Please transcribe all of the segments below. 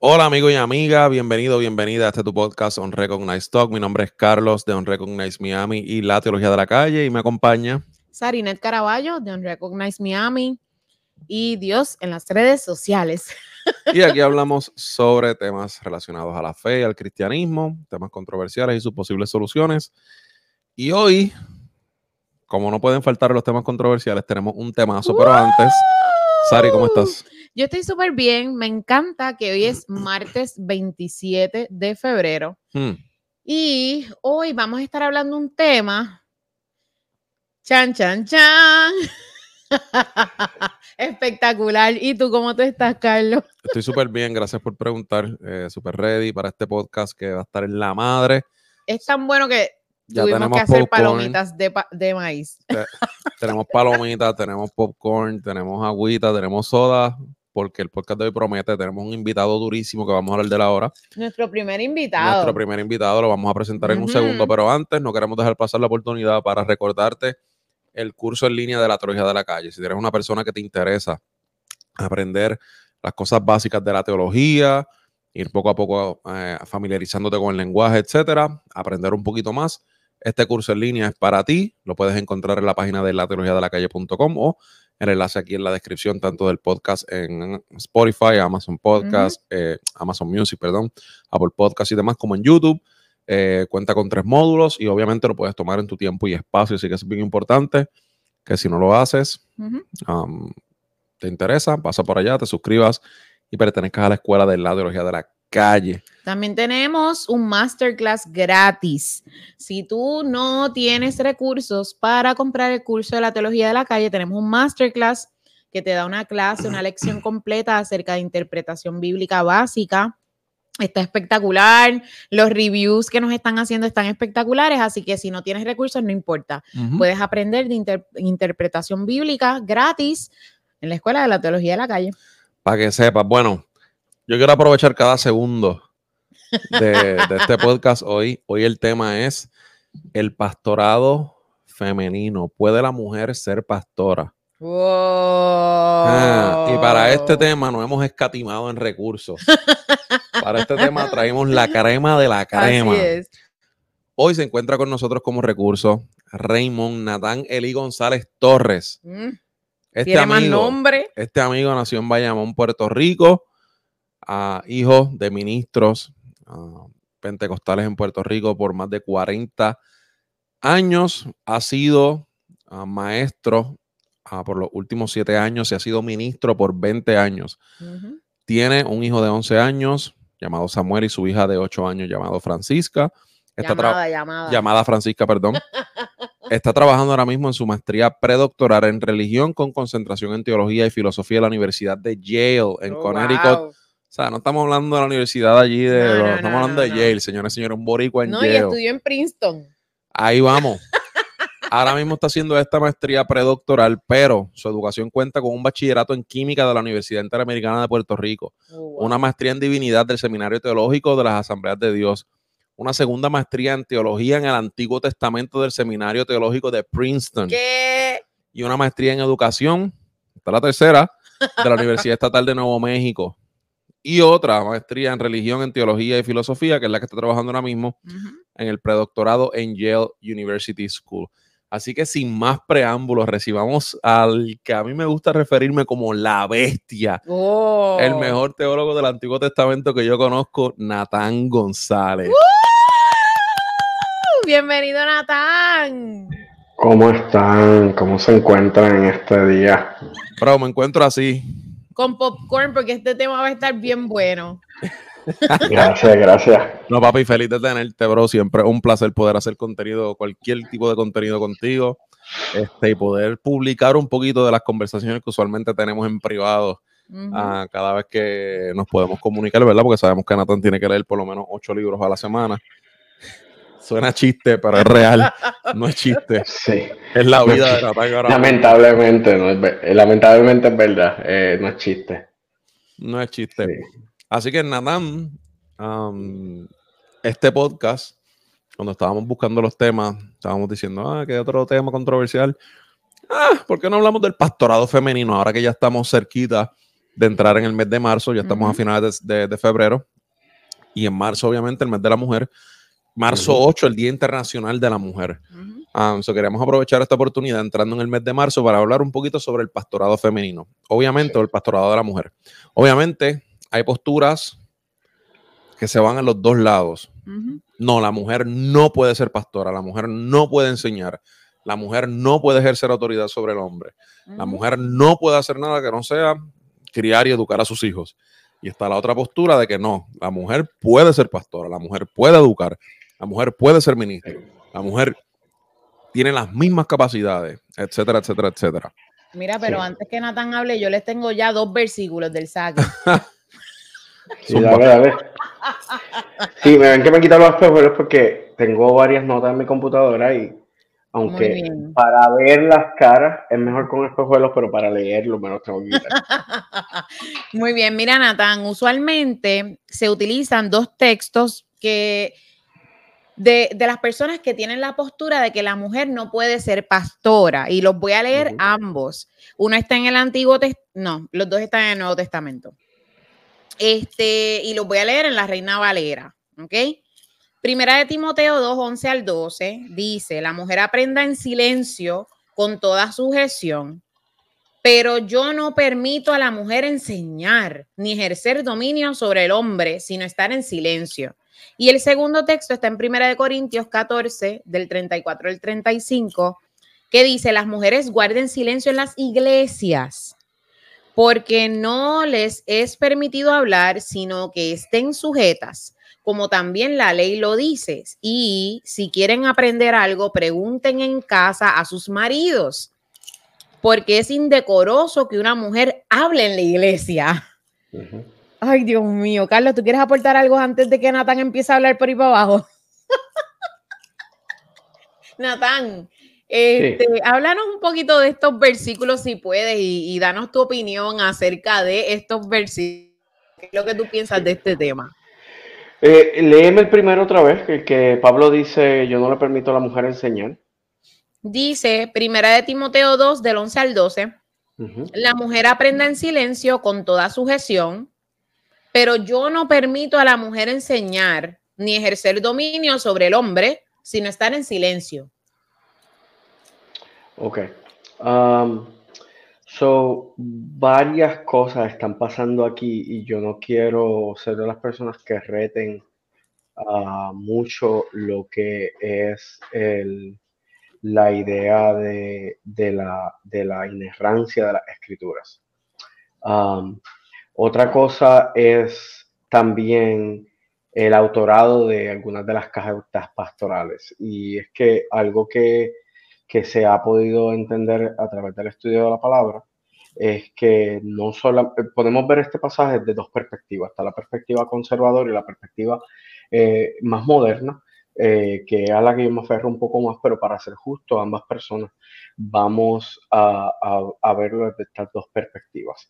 Hola amigo y amiga, bienvenido, bienvenida a este tu podcast On Recognize Talk. Mi nombre es Carlos de On Recognize Miami y la Teología de la Calle y me acompaña Sarinet Caraballo de Unrecognize Miami y Dios en las redes sociales. Y aquí hablamos sobre temas relacionados a la fe, al cristianismo, temas controversiales y sus posibles soluciones. Y hoy, como no pueden faltar los temas controversiales, tenemos un temazo, pero antes, Sari, ¿cómo estás? Yo estoy súper bien, me encanta que hoy es martes 27 de febrero Hmm, y hoy vamos a estar hablando un tema. Chan, chan, chan. Espectacular. ¿Y tú cómo tú estás, Carlos? Estoy súper bien, gracias por preguntar. Eh, súper ready para este podcast que va a estar en la madre. Es tan bueno que Ya tuvimos tenemos que hacer popcorn. palomitas de, pa- de maíz. Tenemos palomitas, tenemos popcorn, tenemos agüita, tenemos soda, porque el podcast de hoy promete. Tenemos un invitado durísimo que vamos a hablar de la hora. Nuestro primer invitado. Nuestro primer invitado lo vamos a presentar en un segundo, pero antes no queremos dejar pasar la oportunidad para recordarte el curso en línea de la teología de la calle. Si eres una persona que te interesa aprender las cosas básicas de la teología, ir poco a poco eh, familiarizándote con el lenguaje, etcétera, aprender un poquito más. Este curso en línea es para ti. Lo puedes encontrar en la página de la teología de la calle.com o el enlace aquí en la descripción, tanto del podcast en Spotify, Amazon Podcast, eh, Amazon Music, perdón, Apple Podcast y demás, como en YouTube. Eh, cuenta con tres módulos y obviamente lo puedes tomar en tu tiempo y espacio, así que es bien importante que si no lo haces, um, te interesa, pasa por allá, te suscribas y pertenezcas a la escuela de la teología de la calle. También tenemos un masterclass gratis. Si tú no tienes recursos para comprar el curso de la teología de la calle, tenemos un masterclass que te da una clase, una lección completa acerca de interpretación bíblica básica. Está espectacular. Los reviews que nos están haciendo están espectaculares, así que si no tienes recursos, no importa. Puedes aprender de inter- interpretación bíblica gratis en la escuela de la teología de la calle. Para que sepas, bueno, yo quiero aprovechar cada segundo de, de este podcast hoy. Hoy el tema es el pastorado femenino. ¿Puede la mujer ser pastora? Ah, y para este tema no hemos escatimado en recursos. Para este tema traímos la crema de la crema. Así es. Hoy se encuentra con nosotros como recurso Raymond Natán Eli González Torres. Mm, Este Tiene más nombre. este amigo nació en Bayamón, Puerto Rico, ah, hijo de ministros pentecostales en Puerto Rico por más de 40 años. Ha sido ah, maestro ah, por los últimos 7 años y ha sido ministro por 20 años. Tiene un hijo de 11 años llamado Samuel y su hija de 8 años llamado Francisca. Está Llamada, llamada. llamada Francisca, perdón. Está trabajando ahora mismo en su maestría predoctoral en religión con concentración en teología y filosofía en la Universidad de Yale, en Oh, Connecticut. wow. O sea, no estamos hablando de la universidad allí, de, No, no, estamos hablando de. Yale, señores, señores, un boricua en No, y estudió en Princeton. Ahí vamos. Ahora mismo está haciendo esta maestría predoctoral, pero su educación cuenta con un bachillerato en química de la Universidad Interamericana de Puerto Rico, Oh, wow. una maestría en divinidad del Seminario Teológico de las Asambleas de Dios, una segunda maestría en teología en el Antiguo Testamento del Seminario Teológico de Princeton ¿Qué? y una maestría en educación, esta es la tercera, de la Universidad Estatal de Nuevo México. Y otra maestría en religión, en teología y filosofía, que es la que está trabajando ahora mismo en el predoctorado en Yale University School. Así que sin más preámbulos, recibamos al que a mí me gusta referirme como la bestia, Oh. el mejor teólogo del Antiguo Testamento que yo conozco, Natán González. Bienvenido, Natán. ¿Cómo están? ¿Cómo se encuentran en este día? Pero me encuentro así. Con popcorn, porque este tema va a estar bien bueno. Gracias, gracias. No, papi, feliz de tenerte, bro. Siempre es un placer poder hacer contenido, cualquier tipo de contenido contigo. Este, y poder publicar un poquito de las conversaciones que usualmente tenemos en privado ah, cada vez que nos podemos comunicar, ¿verdad? Porque sabemos que Nathan tiene que leer por lo menos ocho libros a la semana. Suena chiste, pero es real. No es chiste. Sí. Es la vida de mismo. Lamentablemente, no es eh, lamentablemente es verdad, eh, no es chiste. No es chiste. Sí. Así que Natán, am, este podcast, cuando estábamos buscando los temas, estábamos diciendo, ah, ¿qué otro tema controversial? Ah, ¿por qué no hablamos del pastorado femenino ahora que ya estamos cerquita de entrar en el mes de marzo, ya estamos a finales de, febrero, y en marzo, obviamente, el mes de la mujer. Marzo 8, el Día Internacional de la Mujer. Uh queremos aprovechar esta oportunidad entrando en el mes de marzo para hablar un poquito sobre el pastorado femenino. Obviamente, el pastorado de la mujer. Obviamente, hay posturas que se van a los dos lados. No, la mujer no puede ser pastora, la mujer no puede enseñar, la mujer no puede ejercer autoridad sobre el hombre, la mujer no puede hacer nada que no sea criar y educar a sus hijos. Y está la otra postura de que no, la mujer puede ser pastora, la mujer puede educar, la mujer puede ser ministra, la mujer tiene las mismas capacidades, etcétera, etcétera, etcétera. Mira, pero antes que Nathan hable, yo les tengo ya dos versículos del saque. sí, dale, dale. Sí, me ven que me quitan los espejuelos porque tengo varias notas en mi computadora y aunque para ver las caras es mejor con espejuelos, pero para leerlo menos tengo que quitar. Muy bien, mira Nathan, usualmente se utilizan dos textos que de, las personas que tienen la postura de que la mujer no puede ser pastora y los voy a leer ambos. Uno está en el Antiguo Testamento, no, los dos están en el Nuevo Testamento. Este, y los voy a leer en la Reina Valera, ¿ok? Primera de Timoteo 2, 11 al 12 dice, la mujer aprenda en silencio con toda sujeción, pero yo no permito a la mujer enseñar ni ejercer dominio sobre el hombre, sino estar en silencio. Y el segundo texto está en Primera de Corintios 14, del 34 al 35, que dice, las mujeres guarden silencio en las iglesias porque no les es permitido hablar, sino que estén sujetas, como también la ley lo dice. Y si quieren aprender algo, pregunten en casa a sus maridos, porque es indecoroso que una mujer hable en la iglesia. Ay, Dios mío, Carlos, ¿tú quieres aportar algo antes de que Natán empiece a hablar por ahí para abajo? Natán, este, Háblanos un poquito de estos versículos si puedes y, danos tu opinión acerca de estos versículos. ¿Qué es lo que tú piensas de este tema? Eh, léeme el primero otra vez, que, que Pablo dice, yo no le permito a la mujer enseñar. Dice, primera de Timoteo 2, del 11 al 12, la mujer aprenda en silencio con toda sujeción, pero yo no permito a la mujer enseñar ni ejercer dominio sobre el hombre, sino estar en silencio. Ok. Um, so, varias cosas están pasando aquí y yo no quiero ser de las personas que reten uh, mucho lo que es el, la idea de, la, de la inerrancia de las escrituras. Um, otra cosa es también el autorado de algunas de las cartas pastorales. Y es que algo que que se ha podido entender a través del estudio de la palabra es que no solo eh, podemos ver este pasaje de dos perspectivas, está la perspectiva conservadora y la perspectiva eh, más moderna, eh, que a la que yo me aferro un poco más, pero para ser justo, ambas personas vamos a, a, verlo desde estas dos perspectivas.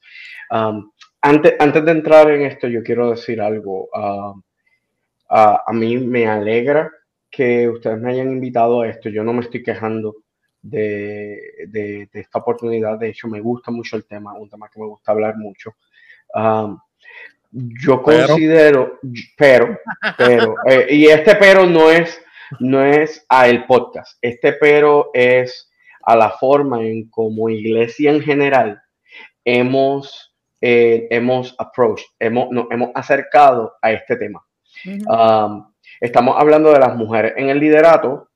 antes, antes de entrar en esto, yo quiero decir algo. a mí me alegra que ustedes me hayan invitado a esto. Yo no me estoy quejando de, esta oportunidad. De hecho, me gusta mucho el tema, un tema que me gusta hablar mucho. Yo considero, pero, pero, eh, y este pero no es, no es a el podcast, este pero es a la forma en como iglesia en general hemos, eh, hemos approached, hemos, nos hemos acercado a este tema. estamos hablando de las mujeres en el liderato,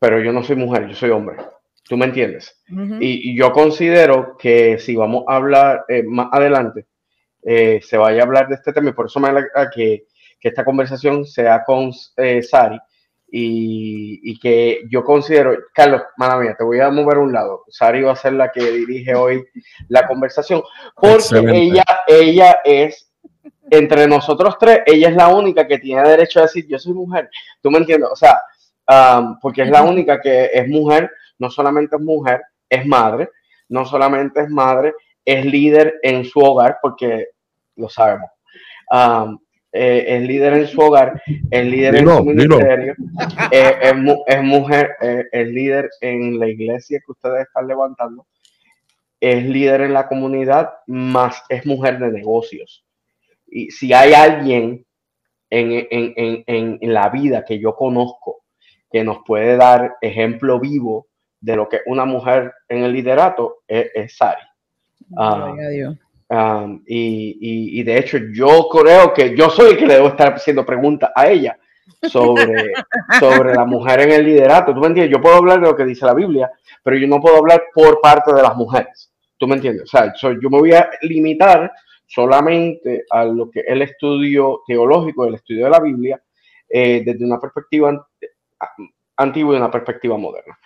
pero yo no soy mujer, yo soy hombre. ¿Tú me entiendes? y, yo considero que si vamos a hablar eh, más adelante, eh, se vaya a hablar de este tema y por eso me alegra que, que esta conversación sea con eh, Sari y, que yo considero, Carlos, mala mía, te voy a mover a un lado. Sari va a ser la que dirige hoy la conversación porque ella, ella es entre nosotros tres, ella es la única que tiene derecho a decir yo soy mujer. ¿Tú me entiendes? O sea, porque es la única que es mujer, no solamente es mujer, es madre, no solamente es madre, es líder en su hogar, porque lo sabemos. Eh, es líder en su hogar, es líder en su ministerio, eh, es, mujer, eh, es líder en la iglesia que ustedes están levantando. es líder en la comunidad, más es mujer de negocios. Y si hay alguien en, la vida que yo conozco que nos puede dar ejemplo vivo de lo que es una mujer en el liderato, es, Sari. Ah, um, y, de hecho, yo creo que yo soy el que le debo estar haciendo preguntas a ella sobre, sobre la mujer en el liderato. ¿Tú me entiendes? Yo puedo hablar de lo que dice la Biblia, pero yo no puedo hablar por parte de las mujeres. ¿Tú me entiendes? O sea, yo me voy a limitar solamente a lo que es el estudio teológico, el estudio de la Biblia, eh, desde una perspectiva antigua y una perspectiva moderna.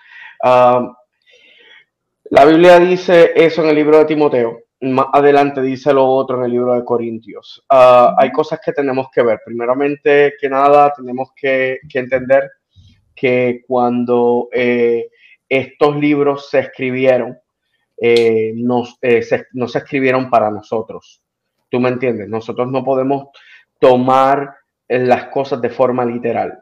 La Biblia dice eso en el libro de Timoteo, más adelante dice lo otro en el libro de Corintios. Ah, hay cosas que tenemos que ver. Primeramente que nada, tenemos que, entender que cuando eh, estos libros se escribieron, eh, se, no se escribieron para nosotros. ¿Tú me entiendes? Nosotros no podemos tomar las cosas de forma literal,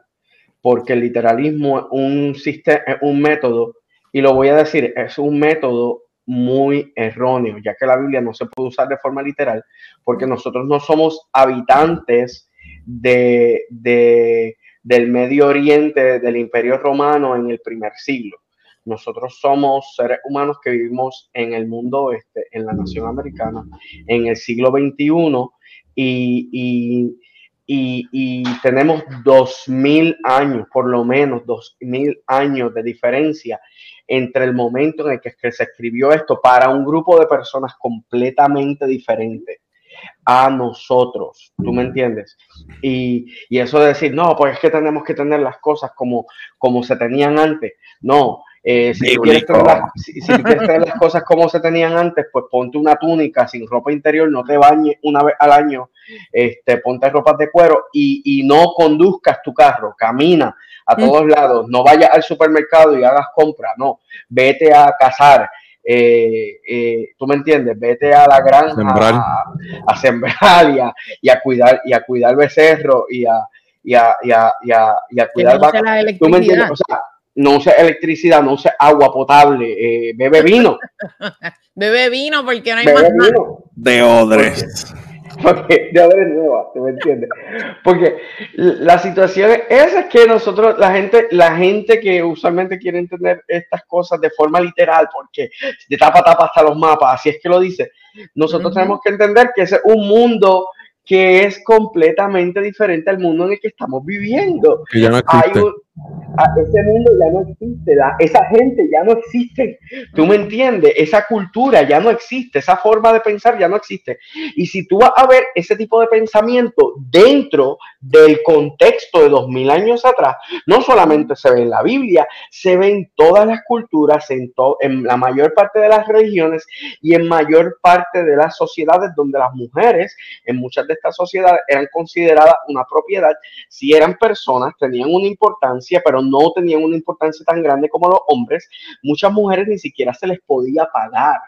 porque el literalismo es un, sistema, es un método, y lo voy a decir, es un método muy erróneo, ya que la Biblia no se puede usar de forma literal, porque nosotros no somos habitantes de, del Medio Oriente, del Imperio Romano en el primer siglo. Nosotros somos seres humanos que vivimos en el mundo oeste, en la nación americana, en el siglo XXI y, y, tenemos dos mil años, por lo menos dos mil años de diferencia entre el momento en el que, se escribió esto para un grupo de personas completamente diferente a nosotros, ¿tú me entiendes? Y, y, eso de decir, no, pues es que tenemos que tener las cosas como, como se tenían antes. No, eh, si, tú quieres tener las, cosas como se tenían antes, pues ponte una túnica sin ropa interior, no te bañes una vez al año, este, ponte ropa de cuero y, no conduzcas tu carro, camina a todos lados, no vayas al supermercado y hagas compras, no, vete a cazar. Eh, eh, tú me entiendes, vete a la granja a, sembrar y a, cuidar y a cuidar becerro y a, y a, y a, y a, cuidar ¿Tú me entiendes? O sea, no use electricidad, no use agua potable, eh, bebe vino. bebe vino porque no hay más vino. De odres. Porque, de odres nueva, ¿te me entiendes? Porque la situación es, es que nosotros, la gente, la gente que usualmente quiere entender estas cosas de forma literal, porque de tapa tapa hasta los mapas, así es que lo dice, nosotros tenemos que entender que ese es un mundo que es completamente diferente al mundo en el que estamos viviendo. Que ya no ese mundo ya no existe, esa gente ya no existe, tú me entiendes, esa cultura ya no existe, esa forma de pensar ya no existe. Y si tú vas a ver ese tipo de pensamiento dentro del contexto de dos mil años atrás, no solamente se ve en la Biblia, se ve en todas las culturas, en, en la mayor parte de las religiones y en mayor parte de las sociedades donde las mujeres, en muchas de estas sociedades, eran consideradas una propiedad, si eran personas, tenían una importancia, pero no tenían una importancia tan grande como los hombres, muchas mujeres ni siquiera se les podía pagar.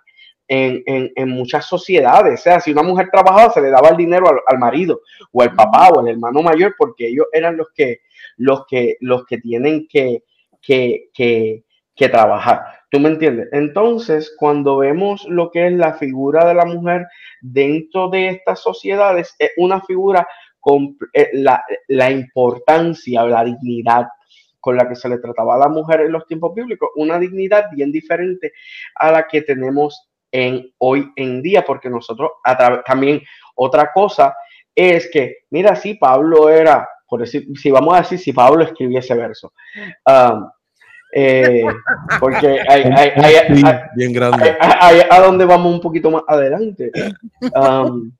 En, en, muchas sociedades. O sea, si una mujer trabajaba, se le daba el dinero al, marido o al papá o al hermano mayor, porque ellos eran los que, los que, los que tienen que, que, que, que trabajar. ¿Tú me entiendes? Entonces, cuando vemos lo que es la figura de la mujer dentro de estas sociedades, es una figura con eh, la, la importancia, la dignidad con la que se le trataba a la mujer en los tiempos bíblicos, una dignidad bien diferente a la que tenemos en hoy en día, porque nosotros también otra cosa es que, mira, si Pablo era, por decir, si vamos a decir, si Pablo escribía ese verso, um, eh, porque hay, bien grande. a donde vamos un poquito más adelante. Um,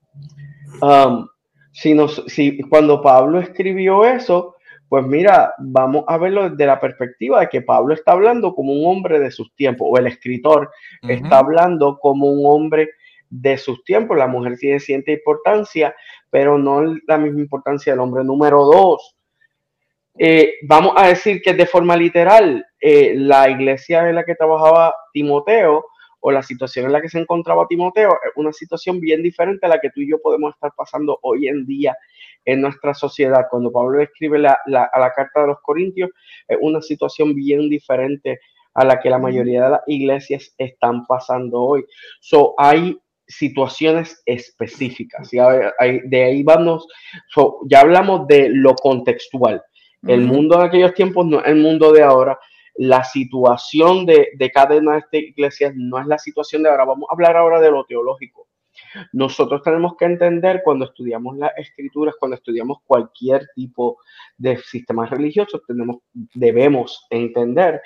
um, si, nos, si cuando Pablo escribió eso, pues mira, vamos a verlo desde la perspectiva de que Pablo está hablando como un hombre de sus tiempos, o el escritor está hablando como un hombre de sus tiempos. La mujer tiene cierta importancia, pero no la misma importancia del hombre número dos. Eh, vamos a decir que de forma literal, eh, la iglesia en la que trabajaba Timoteo o la situación en la que se encontraba Timoteo es una situación bien diferente a la que tú y yo podemos estar pasando hoy en día en nuestra sociedad. Cuando Pablo escribe la, a la carta de los Corintios, es una situación bien diferente a la que la mayoría de las iglesias están pasando hoy. So, hay situaciones específicas. De ahí vamos, ya hablamos de lo contextual. El mundo de aquellos tiempos no es el mundo de ahora. La situación de, de cada una de estas iglesias no es la situación de ahora. Vamos a hablar ahora de lo teológico. Nosotros tenemos que entender cuando estudiamos las escrituras, cuando estudiamos cualquier tipo de sistema religioso, tenemos, debemos entender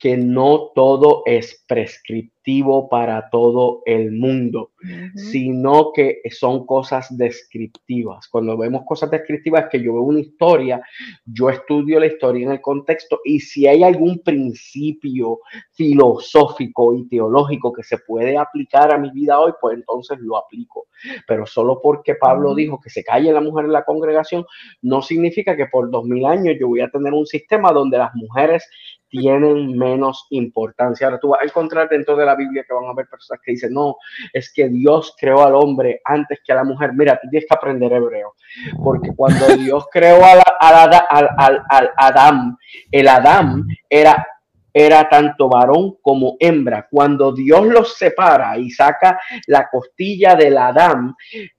que no todo es prescriptivo para todo el mundo, sino que son cosas descriptivas. Cuando vemos cosas descriptivas, que yo veo una historia, yo estudio la historia en el contexto y si hay algún principio filosófico y teológico que se puede aplicar a mi vida hoy, pues entonces lo aplico. Pero solo porque Pablo dijo que se calle la mujer en la congregación, no significa que por dos mil años yo voy a tener un sistema donde las mujeres tienen menos importancia. Ahora tú vas a encontrar dentro de la Biblia que van a haber personas que dicen, no, es que Dios creó al hombre antes que a la mujer. Mira, tú tienes que aprender hebreo, porque cuando Dios creó al, al, Adán, el Adán era era tanto varón como hembra. Cuando Dios los separa y saca la costilla del Adán,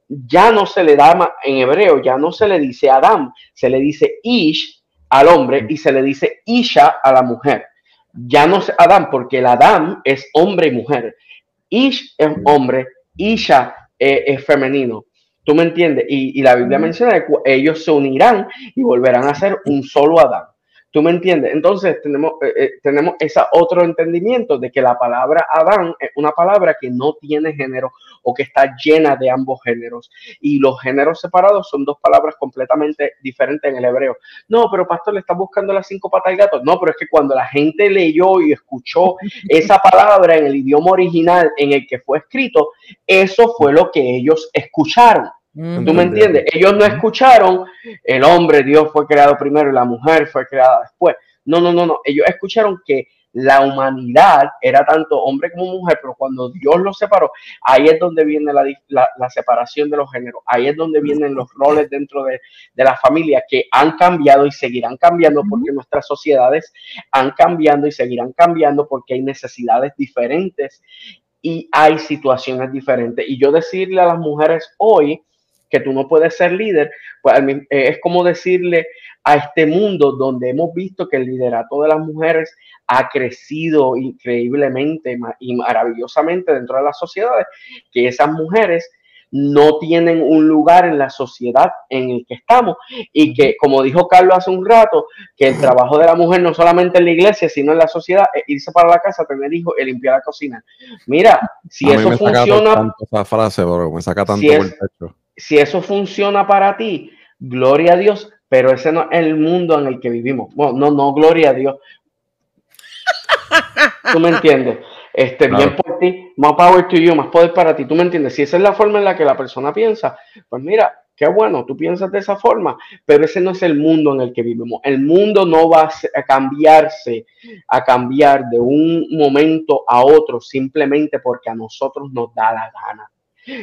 ya no se le da en hebreo, ya no se le dice Adán, se le dice Ish, al hombre y se le dice Isha a la mujer. Ya no es Adán, porque el Adán es hombre y mujer. Ish es hombre, Isha es, femenino. ¿Tú me entiendes? Y, y la Biblia menciona que ellos se unirán y volverán a ser un solo Adán. ¿Tú me entiendes? Entonces tenemos, eh, eh, tenemos ese otro entendimiento de que la palabra Adán es una palabra que no tiene género o que está llena de ambos géneros. Y los géneros separados son dos palabras completamente diferentes en el hebreo. No, pero pastor, le está buscando las cinco patas al gato. No, pero es que cuando la gente leyó y escuchó esa palabra en el idioma original en el que fue escrito, eso fue lo que ellos escucharon. ¿Tú me entiendes? Ellos no escucharon el hombre, Dios fue creado primero y la mujer fue creada después. No, no, no, no. Ellos escucharon que la humanidad era tanto hombre como mujer, pero cuando Dios los separó, ahí es donde viene la, separación de los géneros, ahí es donde vienen los roles dentro de, de, la familia que han cambiado y seguirán cambiando porque nuestras sociedades han cambiado y seguirán cambiando porque hay necesidades diferentes y hay situaciones diferentes. Y yo decirle a las mujeres hoy, que tú no puedes ser líder, pues eh, es como decirle a este mundo donde hemos visto que el liderato de las mujeres ha crecido increíblemente y maravillosamente dentro de las sociedades, que esas mujeres no tienen un lugar en la sociedad en el que estamos y que, como dijo Carlos hace un rato, que el trabajo de la mujer no solamente en la iglesia, sino en la sociedad, es irse para la casa, tener hijos y limpiar la cocina. Mira, si eso funciona... Esa frase, me saca tanto si eso funciona para ti, gloria a Dios, pero ese no es el mundo en el que vivimos. Bueno, no, no, gloria a Dios. ¿Tú me entiendes? Este, bien por ti, más power to you, más poder para ti. ¿Tú me entiendes? Si esa es la forma en la que la persona piensa, pues mira, qué bueno, tú piensas de esa forma, pero ese no es el mundo en el que vivimos. El mundo no va a cambiarse, a cambiar de un momento a otro simplemente porque a nosotros nos da la gana.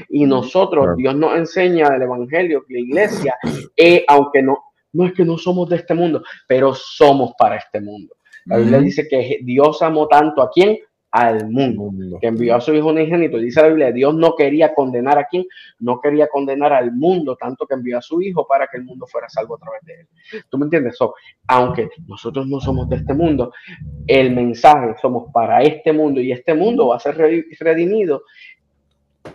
Y nosotros, Dios nos enseña del Evangelio, que la iglesia, eh, aunque no, no es que no somos de este mundo, pero somos para este mundo. La Biblia dice que Dios amó tanto a quién? Al mundo, que envió a su Hijo unigénito. Dice la Biblia, Dios no quería condenar a quién, no quería condenar al mundo, tanto que envió a su Hijo para que el mundo fuera salvo a través de él. ¿Tú me entiendes? So, aunque nosotros no somos de este mundo, el mensaje somos para este mundo y este mundo va a ser redimido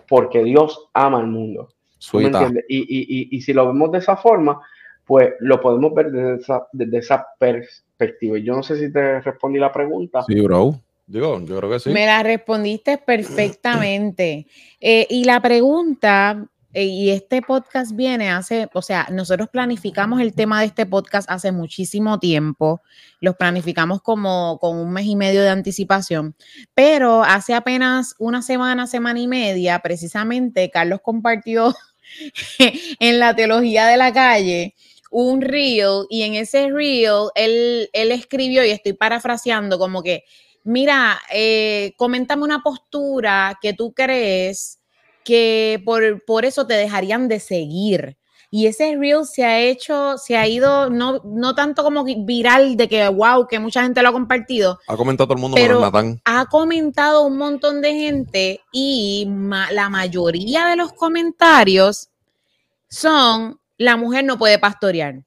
porque Dios ama al mundo. ¿Me entiendes? Y, y, y, si lo vemos de esa forma, pues lo podemos ver desde esa, desde esa perspectiva. Yo no sé si te respondí la pregunta. Sí, bro. Digo, yo creo que sí. Me la respondiste perfectamente. Eh, y la pregunta y este podcast viene hace, o sea, nosotros planificamos el tema de este podcast hace muchísimo tiempo, los planificamos como con un mes y medio de anticipación, pero hace apenas una semana, semana y media, precisamente, Carlos compartió en la teología de la calle un reel y en ese reel él, él escribió, y estoy parafraseando, como que, mira, eh, coméntame una postura que tú crees que por, por eso te dejarían de seguir. Y ese reel se ha hecho, se ha ido, no, no tanto como viral de que, wow, que mucha gente lo ha compartido. Ha comentado todo el mundo, pero ha comentado un montón de gente y la mayoría de los comentarios son, la mujer no puede pastorear,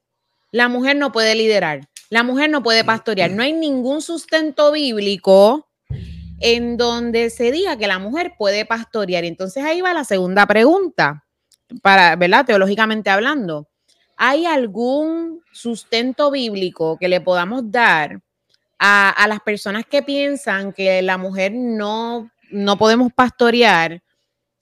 la mujer no puede liderar, la mujer no puede pastorear. No hay ningún sustento bíblico en donde se diga que la mujer puede pastorear. Entonces ahí va la segunda pregunta, para, ¿verdad? Teológicamente hablando. ¿Hay algún sustento bíblico que le podamos dar a, las personas que piensan que la mujer no, no podemos pastorear,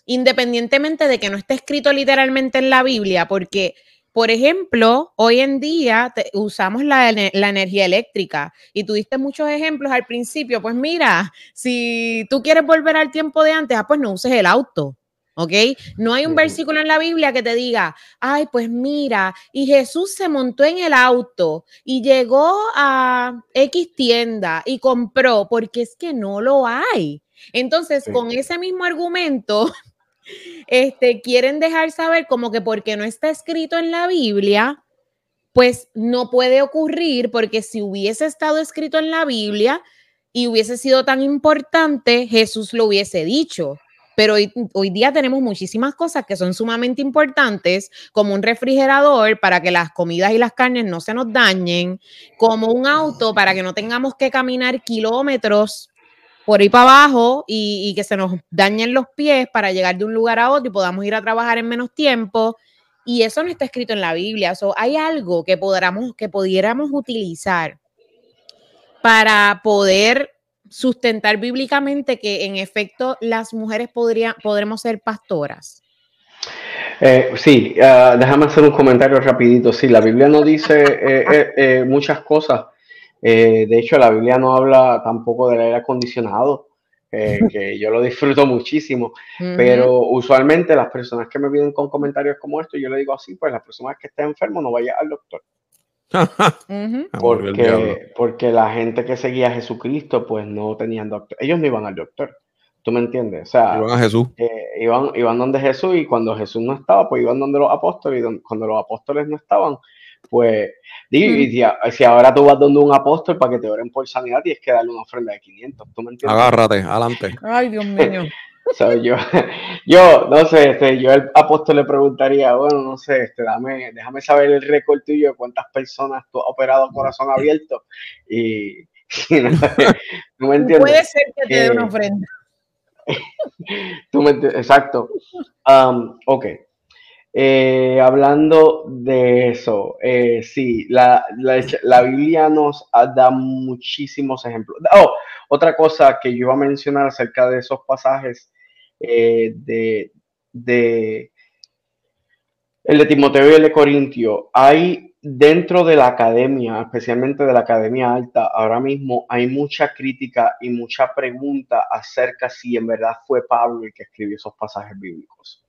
independientemente de que no esté escrito literalmente en la Biblia? Porque por ejemplo, hoy en día usamos la, energía eléctrica y tuviste muchos ejemplos al principio. Pues mira, si tú quieres volver al tiempo de antes, ah, pues no uses el auto. ¿ok? No hay un versículo en la Biblia que te diga, ay, pues mira, y Jesús se montó en el auto y llegó a X tienda y compró, porque es que no lo hay. Entonces, con ese mismo argumento, este, quieren dejar saber como que porque no está escrito en la Biblia, pues no puede ocurrir, porque si hubiese estado escrito en la Biblia y hubiese sido tan importante, Jesús lo hubiese dicho. Pero hoy, hoy, día tenemos muchísimas cosas que son sumamente importantes, como un refrigerador para que las comidas y las carnes no se nos dañen, como un auto para que no tengamos que caminar kilómetros por ahí para abajo y, que se nos dañen los pies para llegar de un lugar a otro y podamos ir a trabajar en menos tiempo. Y eso no está escrito en la Biblia. O hay algo que, podamos, que pudiéramos utilizar para poder sustentar bíblicamente que en efecto las mujeres podrían, podremos ser pastoras. Eh, sí, ah, déjame hacer un comentario rapidito. Sí, la Biblia no dice eh, eh, muchas cosas eh, de hecho, la Biblia no habla tampoco del aire acondicionado, eh, que yo lo disfruto muchísimo, pero usualmente las personas que me vienen con comentarios como esto, yo le digo así, pues las personas que estén enfermo no vaya al doctor. porque, porque la gente que seguía a Jesucristo, pues no tenían doctor. Ellos no iban al doctor. ¿Tú me entiendes? O sea, iban a Jesús. Eh, iban, iban donde Jesús y cuando Jesús no estaba, pues iban donde los apóstoles y cuando los apóstoles no estaban, pues, y, si, ahora tú vas donde un apóstol para que te oren por sanidad, tienes que darle una ofrenda de 500. ¿Tú me entiendes? Agárrate, adelante. Ay, Dios mío. yo, yo, no sé, este, yo al apóstol le preguntaría, bueno, no sé, este, dame, déjame saber el récord tuyo de cuántas personas tú has operado corazón abierto. Y, no, me entiendes. Puede ser que te dé una eh, ofrenda. tú me entiendes, exacto. Um, ok. Eh, hablando de eso, eh, sí, la, Biblia nos da muchísimos ejemplos. Oh, otra cosa que yo iba a mencionar acerca de esos pasajes eh, de, de, el de Timoteo y el de Corintio, hay dentro de la academia, especialmente de la academia alta, ahora mismo hay mucha crítica y mucha pregunta acerca si en verdad fue Pablo el que escribió esos pasajes bíblicos.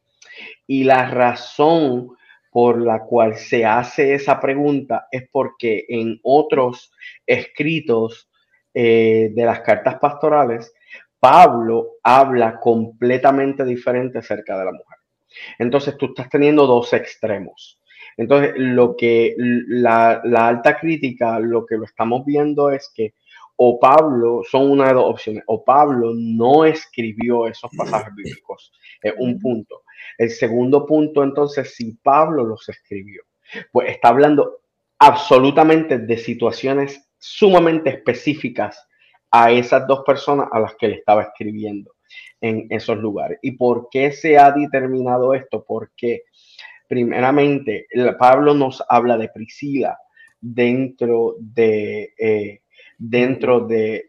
Y la razón por la cual se hace esa pregunta es porque en otros escritos eh, de las cartas pastorales, Pablo habla completamente diferente acerca de la mujer. Entonces tú estás teniendo dos extremos. Entonces, lo que la, alta crítica, lo que lo estamos viendo es que o Pablo, son una de dos opciones, o Pablo no escribió esos pasajes bíblicos, es un punto. El segundo punto, entonces, si Pablo los escribió, pues está hablando absolutamente de situaciones sumamente específicas a esas dos personas a las que le estaba escribiendo en esos lugares. ¿Y por qué se ha determinado esto? Porque primeramente Pablo nos habla de Priscila dentro de, eh, dentro de,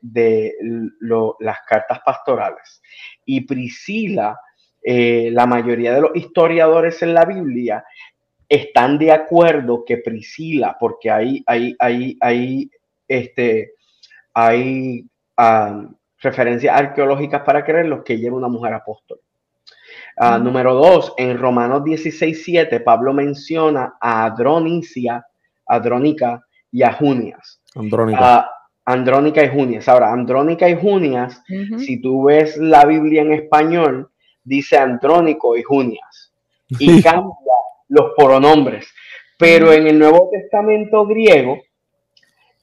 las cartas pastorales. Y Priscila eh, la mayoría de los historiadores en la Biblia están de acuerdo que Priscila, porque hay, hay, hay, hay, este, hay referencias arqueológicas para creerlo que ella era una mujer apóstol. Ah, número dos, en Romanos 16, 7, Pablo menciona a Adronicia, Adrónica y a Junias. Andrónica. Ah, Andrónica y Junias. Ahora, Andrónica y Junias, si tú ves la Biblia en español, dice Andrónico y Junias. Y cambia los pronombres. Pero en el Nuevo Testamento griego,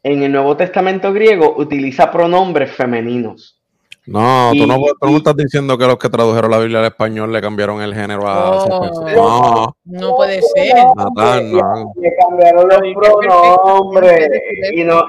en el Nuevo Testamento griego utiliza pronombres femeninos. No, tú, no, Y- tú no y- estás diciendo que los que tradujeron la Biblia al español le cambiaron el género a Oh. No, No puede ser. No. Le cambiaron los pronombres y no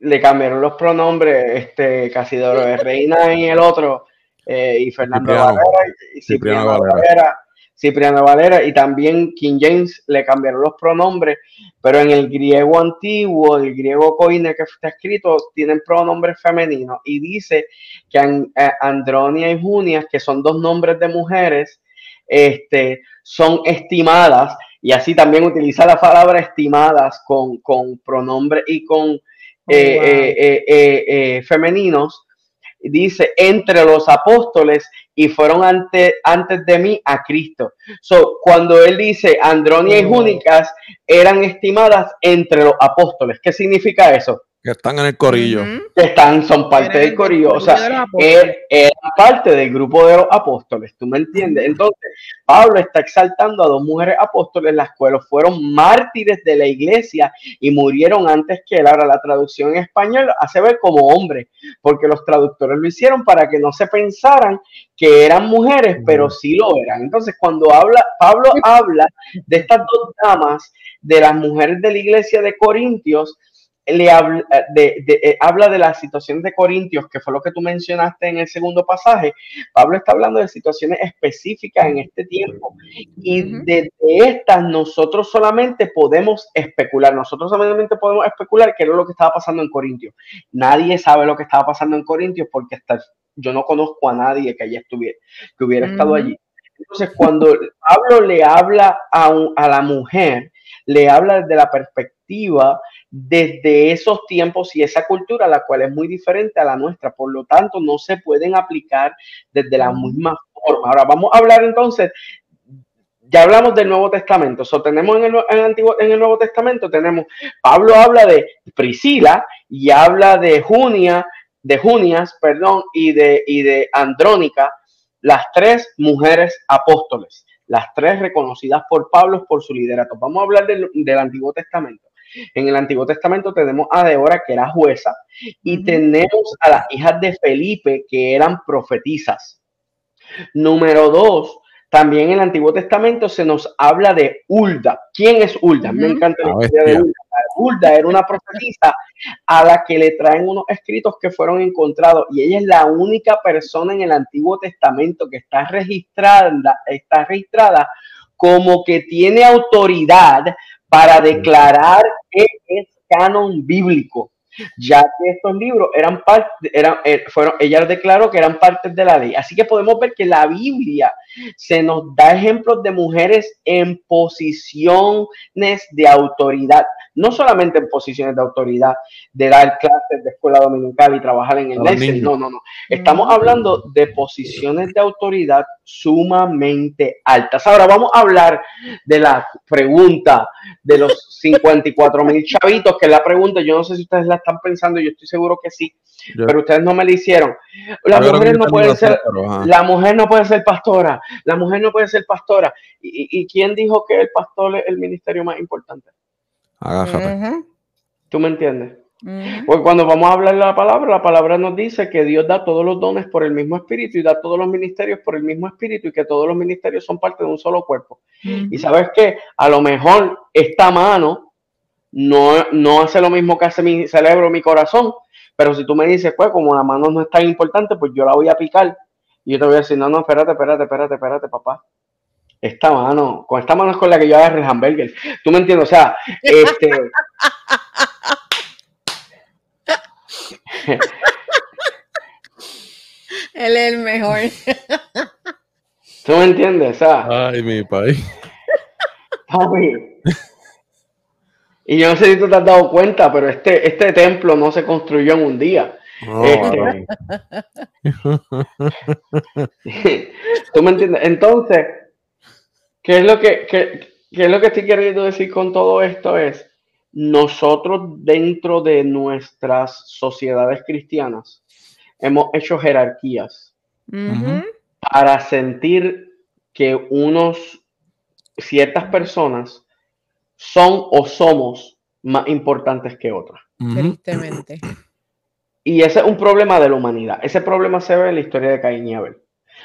le cambiaron los pronombres, este Casidoro de Reina y el otro, eh, y Fernando Cipriano. Valera y Cipriano Cipriano Valera. Valera. Cipriano Valera y también King James le cambiaron los pronombres, pero en el griego antiguo, el griego coine que está escrito, tienen pronombres femeninos y dice que An- eh, Andronia y Junias, que son dos nombres de mujeres, este, son estimadas y así también utiliza la palabra estimadas con, con pronombres y con eh, wow. eh, eh, eh, eh, femeninos. Dice entre los apóstoles y fueron ante, antes de mí a Cristo. So, cuando él dice Andronia y Oh. Júnicas eran estimadas entre los apóstoles, ¿qué significa eso? Que están en el corillo. Que están, son parte del el corillo, o sea, de los apóstoles. er- eran parte del grupo de los apóstoles, ¿tú me entiendes? Entonces, Pablo está exaltando a dos mujeres apóstoles, las cuales fueron mártires de la iglesia y murieron antes que él. Ahora, la traducción en español hace ver como hombre, porque los traductores lo hicieron para que no se pensaran que eran mujeres, pero sí lo eran. Entonces, cuando habla, Pablo habla de estas dos damas, de las mujeres de la iglesia de Corintios, le habla de, de- eh, habla de la situación de Corintios, que fue lo que tú mencionaste en el segundo pasaje. Pablo está hablando de situaciones específicas en este tiempo y Ujú. desde estas nosotros solamente podemos especular, nosotros solamente podemos especular qué era lo que estaba pasando en Corintios. Nadie sabe lo que estaba pasando en Corintios porque hasta yo no conozco a nadie que allá estuviera, que hubiera estado allí. Entonces, cuando Pablo le habla a, a la mujer, le habla desde la perspectiva desde esos tiempos y esa cultura, la cual es muy diferente a la nuestra. Por lo tanto, no se pueden aplicar desde la misma forma. Ahora vamos a hablar entonces, ya hablamos del Nuevo Testamento. So, tenemos en el, en el Antiguo, en el Nuevo Testamento, tenemos, Pablo habla de Priscila y habla de Junia, de Junias, perdón, y de, y de Andrónica, las tres mujeres apóstoles, las tres reconocidas por Pablo por su liderato. Vamos a hablar del, del Antiguo Testamento. En el Antiguo Testamento tenemos a Deora, que era jueza, y tenemos a las hijas de Felipe, que eran profetisas. Número dos, también en el Antiguo Testamento se nos habla de Hulda. ¿Quién es Hulda? Me encanta la historia de bestia. Hulda. Hulda era una profetisa a la que le traen unos escritos que fueron encontrados y ella es la única persona en el Antiguo Testamento que está registrada, está registrada como que tiene autoridad para declarar que es canon bíblico, ya que estos libros eran parte, eran, eh, fueron, ella declaró que eran partes de la ley. Así que podemos ver que la Biblia se nos da ejemplos de mujeres en posiciones de autoridad, no solamente en posiciones de autoridad, de dar clases de escuela dominical y trabajar en el niños. no, no, no. Estamos hablando de posiciones de autoridad sumamente altas. Ahora vamos a hablar de la pregunta de los 54 mil chavitos, que es la pregunta, yo no sé si ustedes la están pensando, yo estoy seguro que sí, Yo- pero ustedes no me la hicieron. Las mujeres no pueden la ser, pero, la mujer no puede ser pastora, la mujer no puede ser pastora. ¿Y, y- y quién dijo que el pastor es el ministerio más importante? Agájate. ¿Tú me entiendes? Pues cuando vamos a hablar de la palabra, la palabra nos dice que Dios da todos los dones por el mismo espíritu y da todos los ministerios por el mismo espíritu y que todos los ministerios son parte de un solo cuerpo. Y sabes que a lo mejor esta mano no, no hace lo mismo que hace mi cerebro, mi corazón, pero si tú me dices, pues como la mano no es tan importante, pues yo la voy a picar y yo te voy a decir, no, no, espérate, espérate, espérate, espérate, papá. Esta mano, con esta mano es con la que yo agarro el hamburger. ¿Tú me entiendes? O sea, este... Él es el mejor. ¿Tú me entiendes? O sea, Ay, mi país. papi. Y yo no sé si tú te has dado cuenta, pero este, este templo no se construyó en un día. No, Este- varón. ¿Tú me entiendes? Entonces, ¿qué es lo que, qué- qué es lo que estoy queriendo decir con todo esto? Es, nosotros dentro de nuestras sociedades cristianas hemos hecho jerarquías para sentir que unos ciertas personas son o somos más importantes que otras. Tristemente. Y ese es un problema de la humanidad. Ese problema se ve en la historia de Caín y Abel.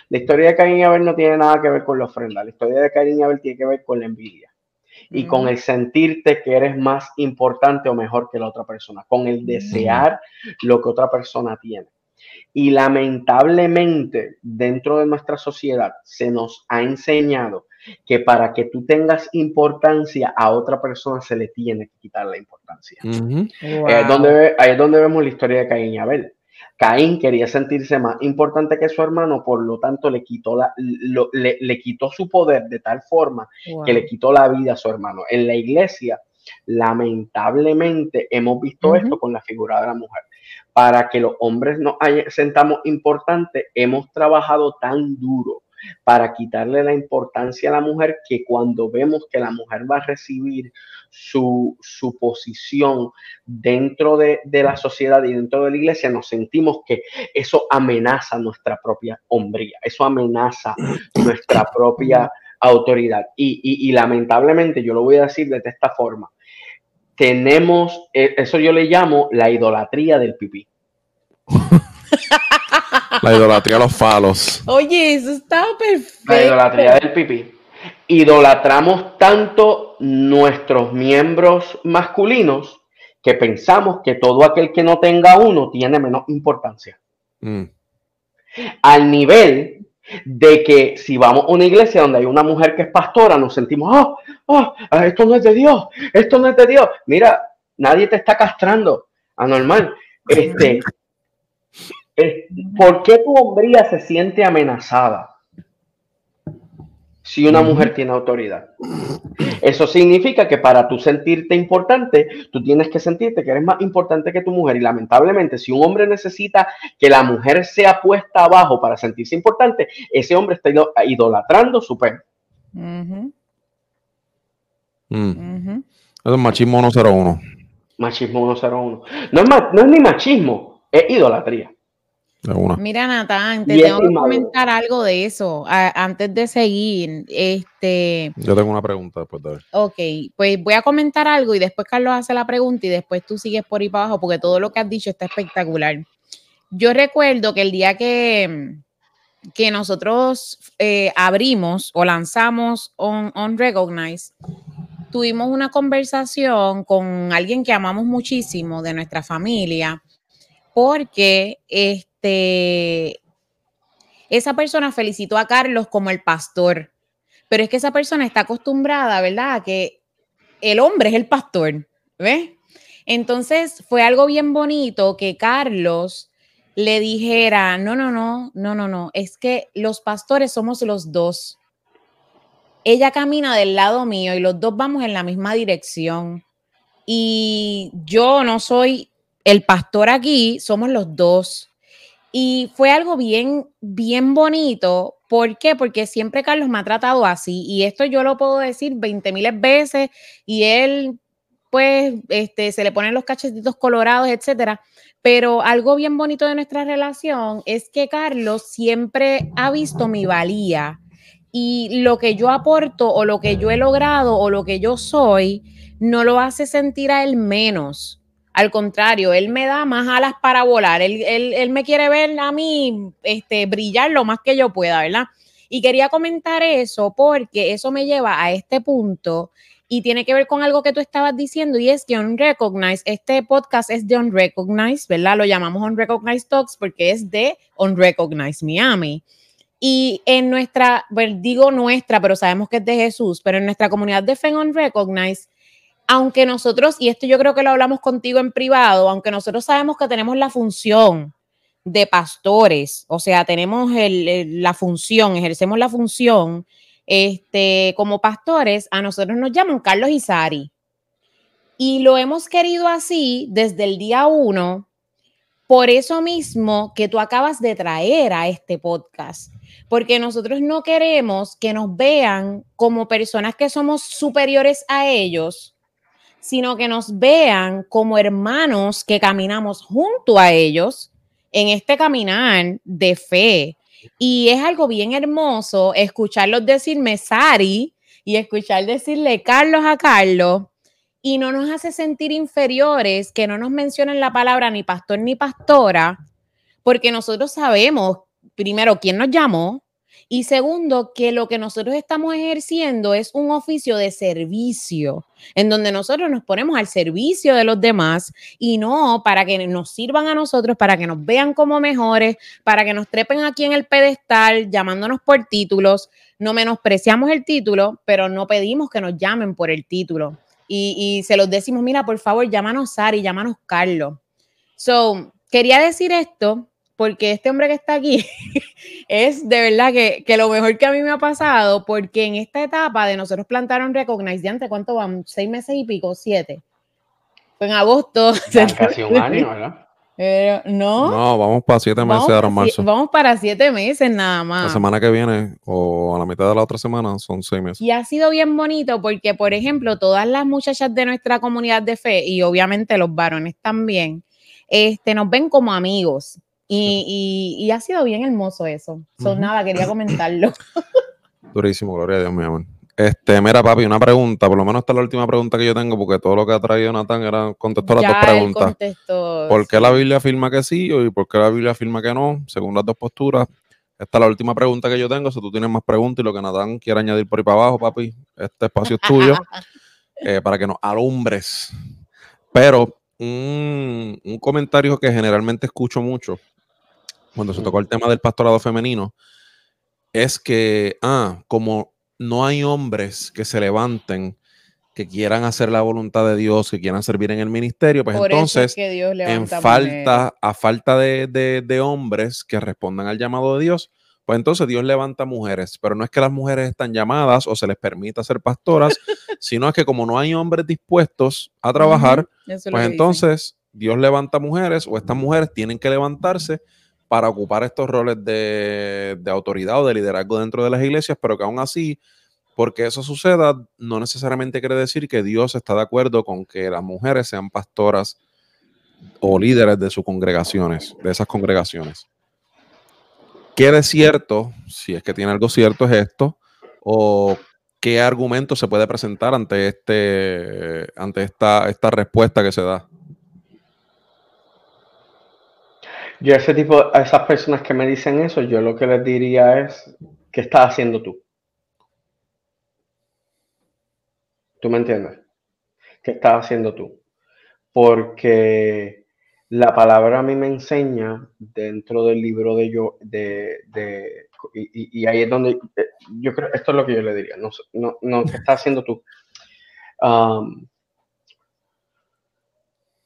La historia de Caín y Abel no tiene nada que ver con la ofrenda. La historia de Caín y Abel tiene que ver con la envidia. Y con el sentirte que eres más importante o mejor que la otra persona. Con el desear lo que otra persona tiene. Y lamentablemente, dentro de nuestra sociedad, se nos ha enseñado que para que tú tengas importancia a otra persona se le tiene que quitar la importancia. donde, ahí es donde vemos la historia de Caín y Abel. Caín quería sentirse más importante que su hermano, por lo tanto le quitó, la, le, quitó su poder de tal forma que le quitó la vida a su hermano. En la iglesia, lamentablemente, hemos visto esto con la figura de la mujer. Para que los hombres nos sentamos importantes, hemos trabajado tan duro para quitarle la importancia a la mujer que cuando vemos que la mujer va a recibir su, posición dentro de, la sociedad y dentro de la iglesia, nos sentimos que eso amenaza nuestra propia hombría, eso amenaza nuestra propia autoridad. Y, lamentablemente, yo lo voy a decir de esta forma, tenemos, eh, eso yo le llamo la idolatría del pipí. La idolatría a los falos. Oye, eso está perfecto. La idolatría del pipí. Idolatramos tanto nuestros miembros masculinos que pensamos que todo aquel que no tenga uno tiene menos importancia. Mm. Al nivel de que si vamos a una iglesia donde hay una mujer que es pastora, nos sentimos, oh, oh, esto no es de Dios, esto no es de Dios. Mira, nadie te está castrando, anormal. Este, ¿Por qué tu hombría se siente amenazada si una mujer tiene autoridad? Eso significa que para tú sentirte importante, tú tienes que sentirte que eres más importante que tu mujer. Y lamentablemente, si un hombre necesita que la mujer sea puesta abajo para sentirse importante, ese hombre está idolatrando su pene. Mm. es machismo 101. Machismo 101. No es, no es ni machismo, es idolatría. Mira, Natán, te tengo que comentar algo de eso antes de seguir. Este, Yo tengo una pregunta después de ver. Ok, pues voy a comentar algo y después Carlos hace la pregunta y después tú sigues por ahí para abajo porque todo lo que has dicho está espectacular. Yo recuerdo que el día que, que nosotros eh, abrimos o lanzamos on, on Recognize, tuvimos una conversación con alguien que amamos muchísimo de nuestra familia porque este esa persona felicitó a Carlos como el pastor, pero es que esa persona está acostumbrada, ¿verdad? A que el hombre es el pastor, ¿ves? Entonces fue algo bien bonito que Carlos le dijera, no, no, no, no, no, no, es que los pastores somos los dos. Ella camina del lado mío y los dos vamos en la misma dirección. Y yo no soy el pastor aquí, somos los dos. Y fue algo bien, bien bonito. ¿Por qué? Porque siempre Carlos me ha tratado así. Y esto yo lo puedo decir 20 miles veces. Y él, pues, este, se le ponen los cachetitos colorados, etcétera. Pero algo bien bonito de nuestra relación es que Carlos siempre ha visto mi valía. Y lo que yo aporto o lo que yo he logrado o lo que yo soy, no lo hace sentir a él menos al contrario, él me da más alas para volar. Él, me quiere ver a mí este, brillar lo más que yo pueda, ¿verdad? Y quería comentar eso porque eso me lleva a este punto y tiene que ver con algo que tú estabas diciendo y es que Unrecognized, este podcast es de Unrecognized, ¿verdad? Lo llamamos Unrecognized Talks porque es de Unrecognized Miami. Y en nuestra, bueno, digo nuestra, pero sabemos que es de Jesús, pero en nuestra comunidad de Fe Unrecognized aunque nosotros, y esto yo creo que lo hablamos contigo en privado, aunque nosotros sabemos que tenemos la función de pastores, o sea, tenemos la función, ejercemos la función, este, como pastores, a nosotros nos llaman Carlos Isari. Y lo hemos querido así desde el día uno, por eso mismo que tú acabas de traer a este podcast, porque nosotros no queremos que nos vean como personas que somos superiores a ellos, sino que nos vean como hermanos que caminamos junto a ellos en este caminar de fe. Y es algo bien hermoso escucharlos decirme, Sari, y escuchar decirle Carlos a Carlos y no nos hace sentir inferiores que no nos mencionen la palabra ni pastor ni pastora, porque nosotros sabemos, primero, quién nos llamó, y segundo, que lo que nosotros estamos ejerciendo es un oficio de servicio, en donde nosotros nos ponemos al servicio de los demás y no para que nos sirvan a nosotros, para que nos vean como mejores, para que nos trepen aquí en el pedestal llamándonos por títulos. No menospreciamos el título, pero no pedimos que nos llamen por el título. Y, se los decimos, mira, por favor, llámanos Sari, llámanos Carlos. So, quería decir esto porque este hombre que está aquí es de verdad que, lo mejor que a mí me ha pasado, porque en esta etapa de nosotros plantaron Recognize, de antes, ¿cuánto van? ¿Seis meses y pico? ¿Siete? Fue en agosto. casi un año, ¿verdad? no. No, vamos para siete meses ahora en marzo. Vamos para siete meses nada más. La semana que viene o a la mitad de la otra semana son seis meses. Y ha sido bien bonito porque, por ejemplo, todas las muchachas de nuestra comunidad de fe y obviamente los varones también, este, nos ven como amigos. Y, ha sido bien hermoso eso. Son nada, quería comentarlo. Durísimo, gloria a Dios, mi amor. Este, mira, papi, una pregunta, por lo menos esta es la última pregunta que yo tengo, porque todo lo que ha traído Nathan era contestar las dos preguntas. ¿Por qué la Biblia afirma que sí y por qué la Biblia afirma que no? Según las dos posturas. Esta es la última pregunta que yo tengo. Si tú tienes más preguntas y lo que Nathan quiera añadir por ahí para abajo, papi, este espacio es tuyo eh, para que nos alumbres. Pero un, un comentario que generalmente escucho mucho cuando se tocó el tema del pastorado femenino, es que, ah, como no hay hombres que se levanten, que quieran hacer la voluntad de Dios, que quieran servir en el ministerio, pues entonces, en falta, a falta de, de, hombres que respondan al llamado de Dios, pues entonces Dios levanta mujeres, pero no es que las mujeres están llamadas o se les permita ser pastoras, sino es que como no hay hombres dispuestos a trabajar, pues entonces Dios levanta mujeres o estas mujeres tienen que levantarse para ocupar estos roles de, autoridad o de liderazgo dentro de las iglesias, pero que aún así, porque eso suceda, no necesariamente quiere decir que Dios está de acuerdo con que las mujeres sean pastoras o líderes de sus congregaciones, de esas congregaciones. ¿Qué de cierto, si es que tiene algo cierto, es esto? ¿O qué argumento se puede presentar ante, este, ante esta, esta respuesta que se da? Yo ese tipo, a esas personas que me dicen eso, yo lo que les diría es, ¿qué estás haciendo tú? ¿Tú me entiendes? ¿Qué estás haciendo tú? Porque la palabra a mí me enseña dentro del libro de yo, de, de y, ahí es donde eh, yo creo, esto es lo que yo le diría, no, no, no ¿qué estás haciendo tú? Um,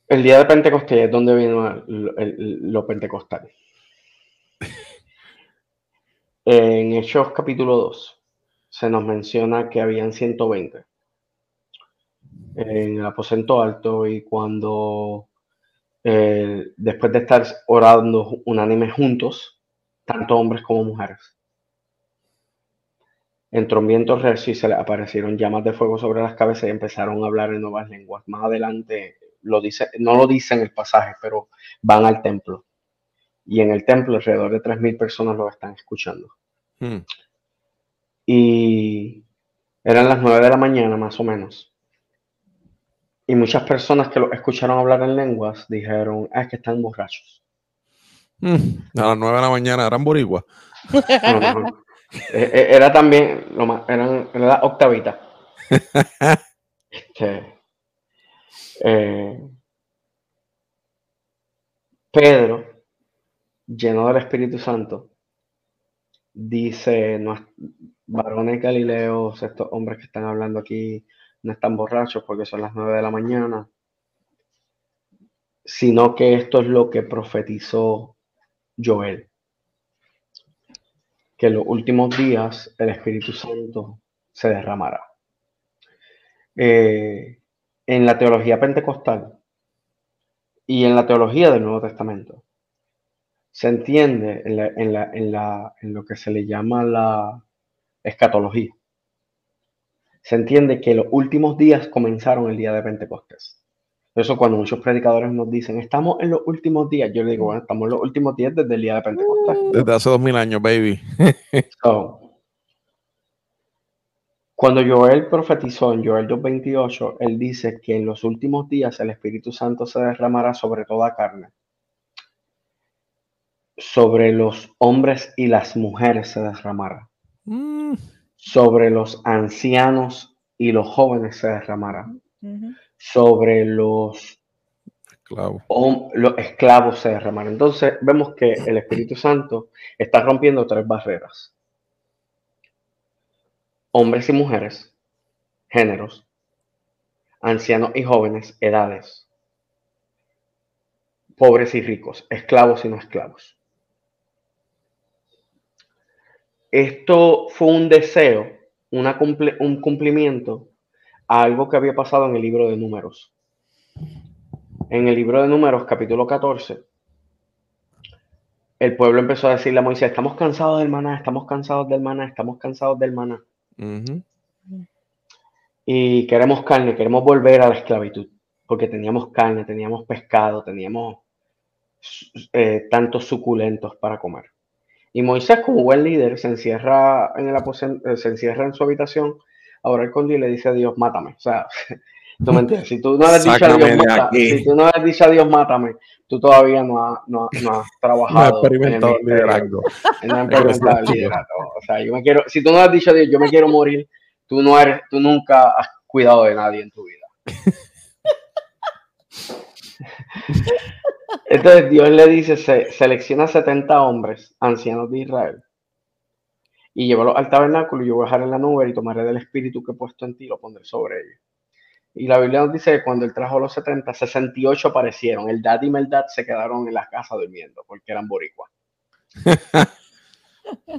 el día de Pentecostés es donde vino lo pentecostal. En Hechos capítulo 2 se nos menciona que habían 120 en el aposento alto y cuando eh, después de estar orando unánimes juntos, tanto hombres como mujeres, entró un viento recio y se le aparecieron llamas de fuego sobre las cabezas y empezaron a hablar en nuevas lenguas. Más adelante lo dice, no lo dice en el pasaje, pero van al templo. Y en el templo alrededor de 3.000 personas lo están escuchando. Hmm. Y eran las 9 de la mañana más o menos. Y muchas personas que lo escucharon hablar en lenguas dijeron, ah, es que están borrachos. Hmm. A las 9 de la mañana eran boricuas. E, e, era también, lo más, eran, era la octavita. este, eh, Pedro, lleno del Espíritu Santo, dice, no, varones galileos, estos hombres que están hablando aquí no están borrachos porque son las nueve de la mañana, sino que esto es lo que profetizó Joel, que en los últimos días el Espíritu Santo se derramará. Eh, en la teología pentecostal y en la teología del Nuevo Testamento se entiende en, lo que se le llama la escatología. Se entiende que los últimos días comenzaron el día de Pentecostés. Por eso cuando muchos predicadores nos dicen, estamos en los últimos días, yo le digo, bueno, estamos en los últimos días desde el día de Pentecostés. Desde hace dos mil años, baby. Cuando Joel profetizó en Joel 2.28, él dice que en los últimos días el Espíritu Santo se derramará sobre toda carne. Sobre los hombres y las mujeres se derramará. Mm, Sobre los ancianos y los jóvenes se derramará. Sobre los, hom- los esclavos se derramará. Entonces vemos que el Espíritu Santo está rompiendo tres barreras. Hombres y mujeres, géneros, ancianos y jóvenes, edades, pobres y ricos, esclavos y no esclavos. Esto fue un deseo, una cumple- un cumplimiento a algo que había pasado en el libro de números. En el libro de números, capítulo 14, el pueblo empezó a decirle a Moisés, estamos cansados del maná, estamos cansados del maná, estamos cansados del maná. Ujú. y queremos carne, queremos volver a la esclavitud, porque teníamos carne, teníamos pescado, teníamos eh, tantos suculentos para comer. Y Moisés, como buen líder, se encierra en el eh, se encierra en su habitación a orar con Dios le dice a Dios, mátame. O sea, tú me entiendes, si tú no le has dicho a Dios, mata- si tú no le has dicho a Dios, mátame, tú todavía no has, no has- no has trabajado. experimentado el liderazgo. No experimentado el liderato. O sea, yo me quiero, si tú no has dicho a Dios, yo me quiero morir, tú no eres, tú nunca has cuidado de nadie en tu vida. Entonces Dios le dice, se, selecciona 70 hombres, ancianos de Israel, y llévalos al tabernáculo y yo voy a dejar en la nube y tomaré del espíritu que he puesto en ti y lo pondré sobre ellos. Y la Biblia nos dice que cuando él trajo los 70, 68 aparecieron. El dad y Meldad se quedaron en la casa durmiendo porque eran boricuas.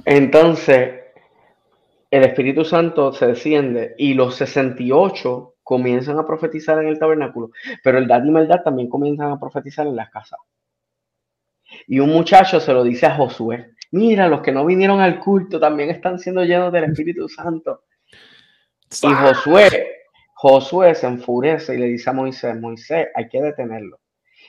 Entonces, el Espíritu Santo se desciende y los 68 comienzan a profetizar en el tabernáculo, pero el Dad y Meldad también comienzan a profetizar en las casas. Y un muchacho se lo dice a Josué, mira, los que no vinieron al culto también están siendo llenos del Espíritu Santo. Y Josué, Josué se enfurece y le dice a Moisés, Moisés, hay que detenerlo.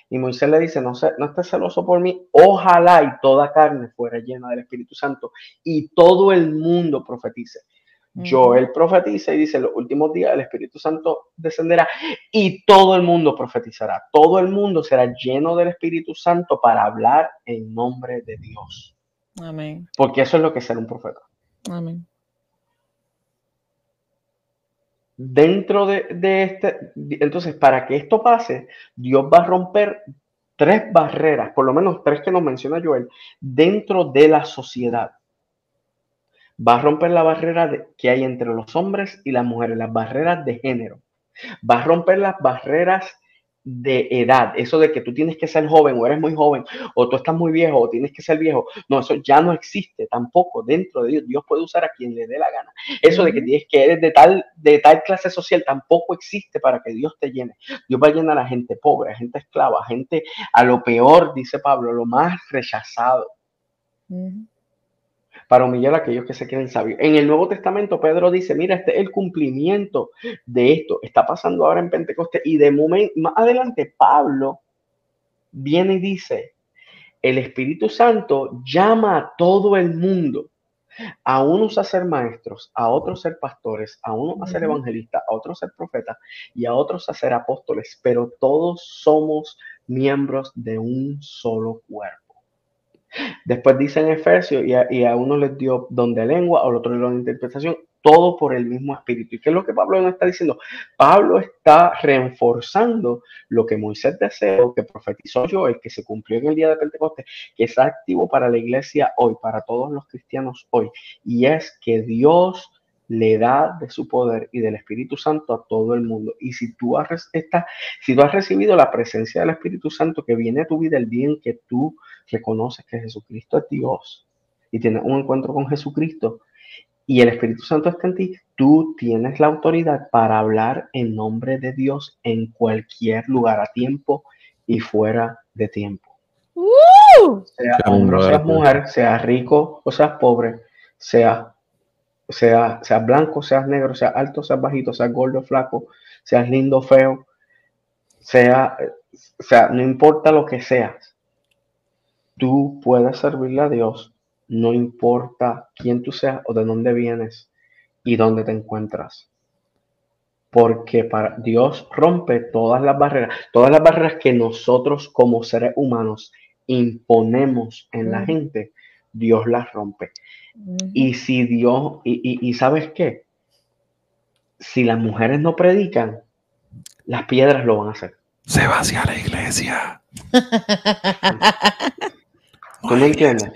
Y Moisés le dice, no, sé, no estés celoso por mí, ojalá y toda carne fuera llena del Espíritu Santo y todo el mundo profetice. Joel profetiza y dice, en los últimos días el Espíritu Santo descenderá y todo el mundo profetizará. Todo el mundo será lleno del Espíritu Santo para hablar en nombre de Dios. Amén. Porque eso es lo que es ser un profeta. Amén. Dentro de, de este, entonces, para que esto pase, Dios va a romper tres barreras, por lo menos tres que nos menciona Joel, dentro de la sociedad. Va a romper la barrera que hay entre los hombres y las mujeres, las barreras de género. Va a romper las barreras de edad, eso de que tú tienes que ser joven o eres muy joven o tú estás muy viejo o tienes que ser viejo. No, eso ya no existe tampoco dentro de Dios. Dios puede usar a quien le dé la gana. Eso de que tienes que eres de tal, de tal clase social tampoco existe para que Dios te llene. Dios va a llenar a gente pobre, a gente esclava, a gente a lo peor, dice Pablo, lo más rechazado. Para humillar a aquellos que se creen sabios. En el Nuevo Testamento, Pedro dice, mira, este es el cumplimiento de esto. Está pasando ahora en Pentecostés. Y de momento, más adelante, Pablo viene y dice, el Espíritu Santo llama a todo el mundo, a unos a ser maestros, a otros a ser pastores, a unos a ser evangelistas, a otros a ser profetas y a otros a ser apóstoles, pero todos somos miembros de un solo cuerpo. Después dice en Efesios, y a, y a uno les dio don de lengua, al otro le dio de interpretación, todo por el mismo espíritu. ¿Y qué es lo que Pablo no está diciendo? Pablo está reforzando lo que Moisés deseó, que profetizó yo, el que se cumplió en el día de Pentecostés, que está activo para la iglesia hoy, para todos los cristianos hoy. Y es que Dios le da de su poder y del Espíritu Santo a todo el mundo. Y si tú has, esta- si tú has recibido la presencia del Espíritu Santo que viene a tu vida el día en que tú reconoces que Jesucristo es Dios y tienes un encuentro con Jesucristo y el Espíritu Santo está en ti, tú tienes la autoridad para hablar en nombre de Dios en cualquier lugar, a tiempo y fuera de tiempo. ¡Uh! Sea hombre o seas mujer, seas rico o seas pobre, sea, sea, seas blanco, seas negro, seas alto, seas bajito, seas gordo, o flaco, seas lindo, o feo, sea, sea, no importa lo que seas, tú puedes servirle a Dios, no importa quién tú seas o de dónde vienes, y dónde te encuentras. Porque para Dios rompe todas las barreras, todas las barreras que nosotros como seres humanos imponemos en la gente, Dios las rompe. Y si Dios, y, sabes qué, si las mujeres no predican, las piedras lo van a hacer. Se va hacia la iglesia. ¿Tú me entiendes?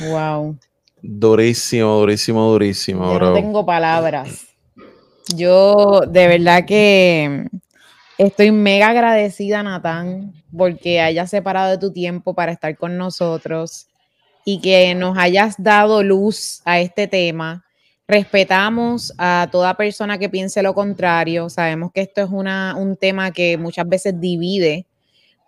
Wow. Durísimo, durísimo, durísimo, Yo No tengo palabras. Yo de verdad que estoy mega agradecida, Natán, porque hayas separado de tu tiempo para estar con nosotros y que nos hayas dado luz a este tema. Respetamos a toda persona que piense lo contrario. Sabemos que esto es una, un tema que muchas veces divide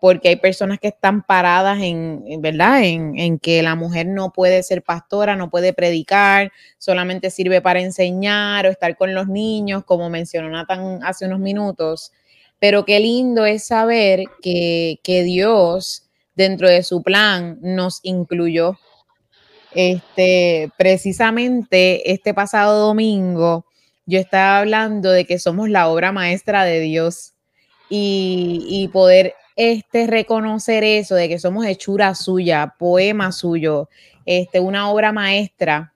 porque hay personas que están paradas en, ¿verdad? En, que la mujer no puede ser pastora, no puede predicar, solamente sirve para enseñar o estar con los niños, como mencionó Nathan hace unos minutos. Pero qué lindo es saber que, que Dios, dentro de su plan, nos incluyó. Este, precisamente este pasado domingo, yo estaba hablando de que somos la obra maestra de Dios y, y poder este, reconocer eso de que somos hechura suya, poema suyo, este, una obra maestra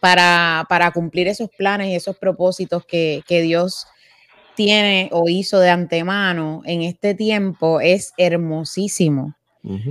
para, para cumplir esos planes y esos propósitos que, que Dios tiene o hizo de antemano en este tiempo es hermosísimo.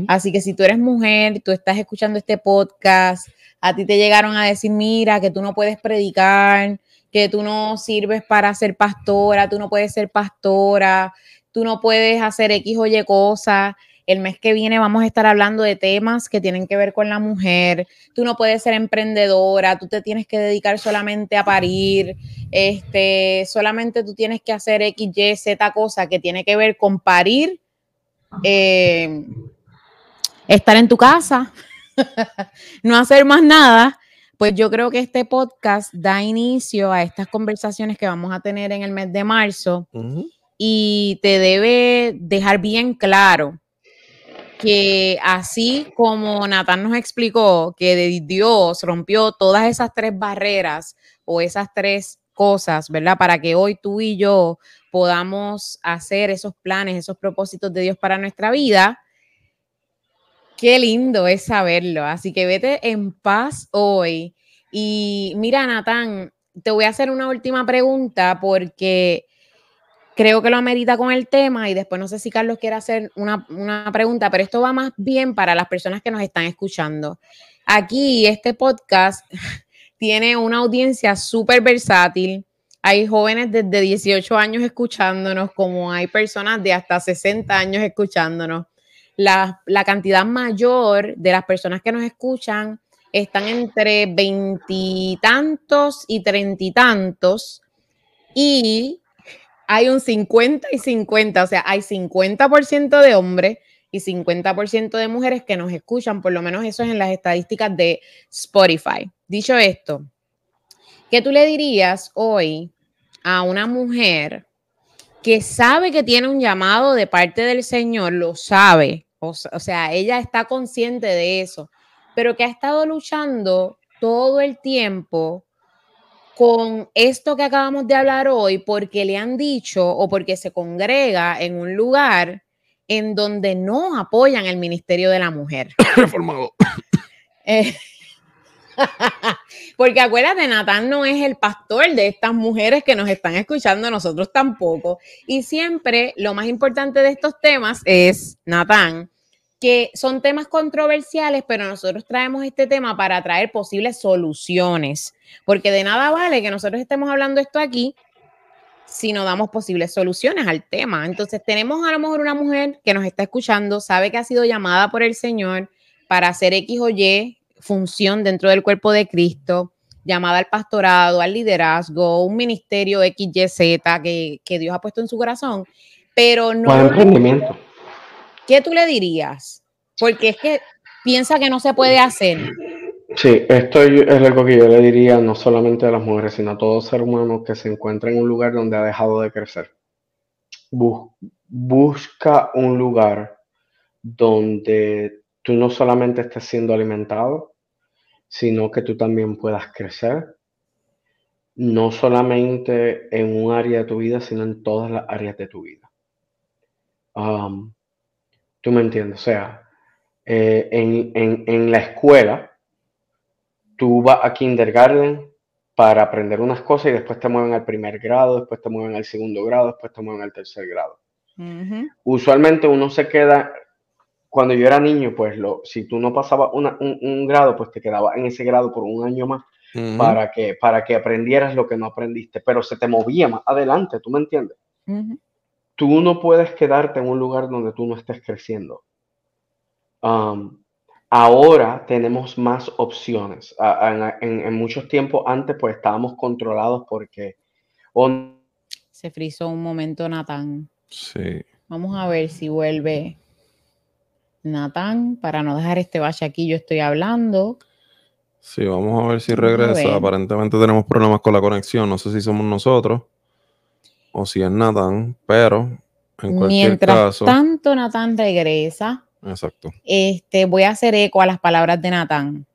Así que si tú eres mujer, tú estás escuchando este podcast, a ti te llegaron a decir, mira, que tú no puedes predicar, que tú no sirves para ser pastora, tú no puedes ser pastora, tú no puedes hacer X o Y cosas. El mes que viene vamos a estar hablando de temas que tienen que ver con la mujer. Tú no puedes ser emprendedora, tú te tienes que dedicar solamente a parir, este, solamente tú tienes que hacer X, Y, Z cosa que tiene que ver con parir, eh, estar en tu casa, no hacer más nada. Pues yo creo que este podcast da inicio a estas conversaciones que vamos a tener en el mes de marzo y te debe dejar bien claro que así como Natán nos explicó que Dios rompió todas esas tres barreras o esas tres cosas, ¿verdad? Para que hoy tú y yo podamos hacer esos planes, esos propósitos de Dios para nuestra vida. Qué lindo es saberlo. Así que vete en paz hoy. Y mira, Natán, te voy a hacer una última pregunta porque creo que lo amerita con el tema y después no sé si Carlos quiere hacer una, pregunta, pero esto va más bien para las personas que nos están escuchando. Aquí este podcast tiene una audiencia súper versátil. Hay jóvenes desde 18 años escuchándonos, como hay personas de hasta 60 años escuchándonos. La, la cantidad mayor de las personas que nos escuchan están entre veintitantos y treinta y. Y hay un 50 y 50, o sea, hay 50% de hombres y 50% de mujeres que nos escuchan, por lo menos eso es en las estadísticas de Spotify. Dicho esto, ¿qué tú le dirías hoy a una mujer que sabe que tiene un llamado de parte del Señor, lo sabe, o, sea, ella está consciente de eso, pero que ha estado luchando todo el tiempo con esto que acabamos de hablar hoy porque le han dicho o porque se congrega en un lugar en donde no apoyan el Ministerio de la Mujer. Reformado. Eh, porque acuérdate, Natán no es el pastor de estas mujeres que nos están escuchando, nosotros tampoco. Y siempre lo más importante de estos temas es, Natán, que son temas controversiales, pero nosotros traemos este tema para traer posibles soluciones, porque de nada vale que nosotros estemos hablando esto aquí si no damos posibles soluciones al tema. Entonces tenemos a lo mejor una mujer que nos está escuchando, sabe que ha sido llamada por el Señor para hacer X o Y función dentro del cuerpo de Cristo, llamada al pastorado, al liderazgo, un ministerio X, Y, Z que, que Dios ha puesto en su corazón, pero no... ¿Qué tú le dirías? Porque es que piensa que no se puede hacer. Sí, esto es algo que yo le diría no solamente a las mujeres, sino a todo ser humano que se encuentra en un lugar donde ha dejado de crecer. busca un lugar donde tú no solamente estés siendo alimentado, sino que tú también puedas crecer no solamente en un área de tu vida, sino en todas las áreas de tu vida. Um, ¿Tú me entiendes? O sea, eh, en, la escuela, tú vas a kindergarten para aprender unas cosas y después te mueven al primer grado, después te mueven al segundo grado, después te mueven al tercer grado. Usualmente uno se queda, cuando yo era niño, pues lo, si tú no pasabas un, grado, pues te quedabas en ese grado por un año más para, que, para que aprendieras lo que no aprendiste, pero se te movía más adelante, ¿tú me entiendes? Tú no puedes quedarte en un lugar donde tú no estés creciendo. Um, ahora tenemos más opciones. en, muchos tiempos antes, pues estábamos controlados porque... se frizó un momento, Natán. Sí. Vamos a ver si vuelve Natán para no dejar este bache aquí. Yo estoy hablando. Sí, vamos a ver si regresa. Aparentemente tenemos problemas con la conexión. No sé si somos nosotros o si es Nathan, pero en cualquier Mientras tanto, Nathan regresa. Exacto. Este, voy a hacer eco a las palabras de Nathan,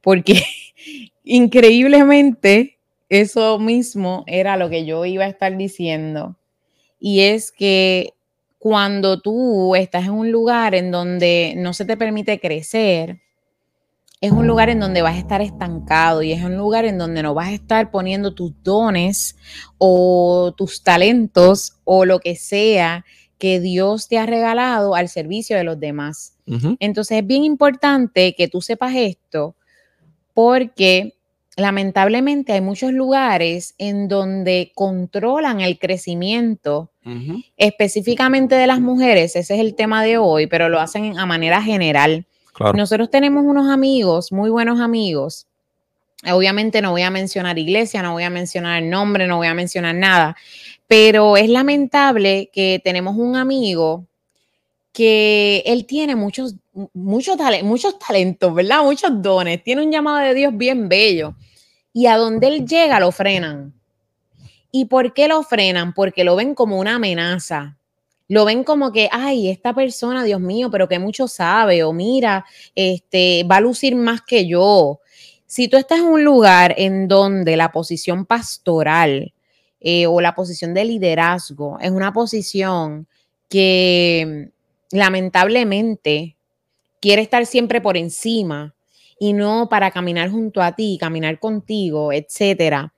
porque increíblemente eso mismo era lo que yo iba a estar diciendo. Y es que cuando tú estás en un lugar en donde no se te permite crecer, es un lugar en donde vas a estar estancado y es un lugar en donde no vas a estar poniendo tus dones o tus talentos o lo que sea que Dios te ha regalado al servicio de los demás. Entonces es bien importante que tú sepas esto porque lamentablemente hay muchos lugares en donde controlan el crecimiento específicamente de las mujeres, ese es el tema de hoy, pero lo hacen a manera general. Nosotros tenemos unos amigos, muy buenos amigos. Obviamente no voy a mencionar iglesia, no voy a mencionar nombre, no voy a mencionar nada, pero es lamentable que tenemos un amigo que él tiene muchos, muchos, muchos talentos, ¿verdad? Muchos dones, tiene un llamado de Dios bien bello. Y a donde él llega lo frenan. ¿Y por qué lo frenan? Porque lo ven como una amenaza lo ven como que, ay, esta persona, Dios mío, pero que mucho sabe, o mira, este, va a lucir más que yo. Si tú estás en un lugar en donde la posición pastoral eh, o la posición de liderazgo es una posición que lamentablemente quiere estar siempre por encima y no para caminar junto a ti, caminar contigo, etcétera,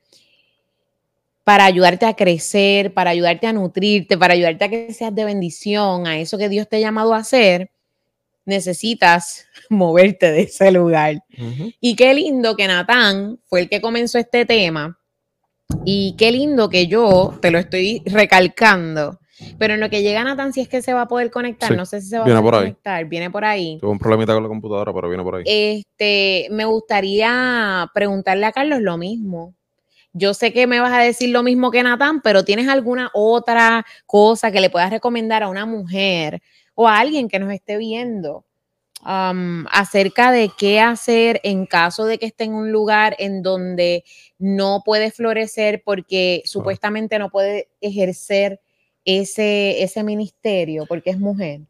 para ayudarte a crecer, para ayudarte a nutrirte, para ayudarte a que seas de bendición, a eso que Dios te ha llamado a hacer, necesitas moverte de ese lugar. Y qué lindo que Natán fue el que comenzó este tema. Y qué lindo que yo te lo estoy recalcando. Pero en lo que llega Natán, si es que se va a poder conectar, no sé si se va a poder conectar, viene por ahí. Tuve un problemita con la computadora, pero viene por ahí. Este, me gustaría preguntarle a Carlos lo mismo. Yo sé que me vas a decir lo mismo que Natán, pero ¿tienes alguna otra cosa que le puedas recomendar a una mujer o a alguien que nos esté viendo um, acerca de qué hacer en caso de que esté en un lugar en donde no puede florecer porque supuestamente no puede ejercer ese, ese ministerio porque es mujer?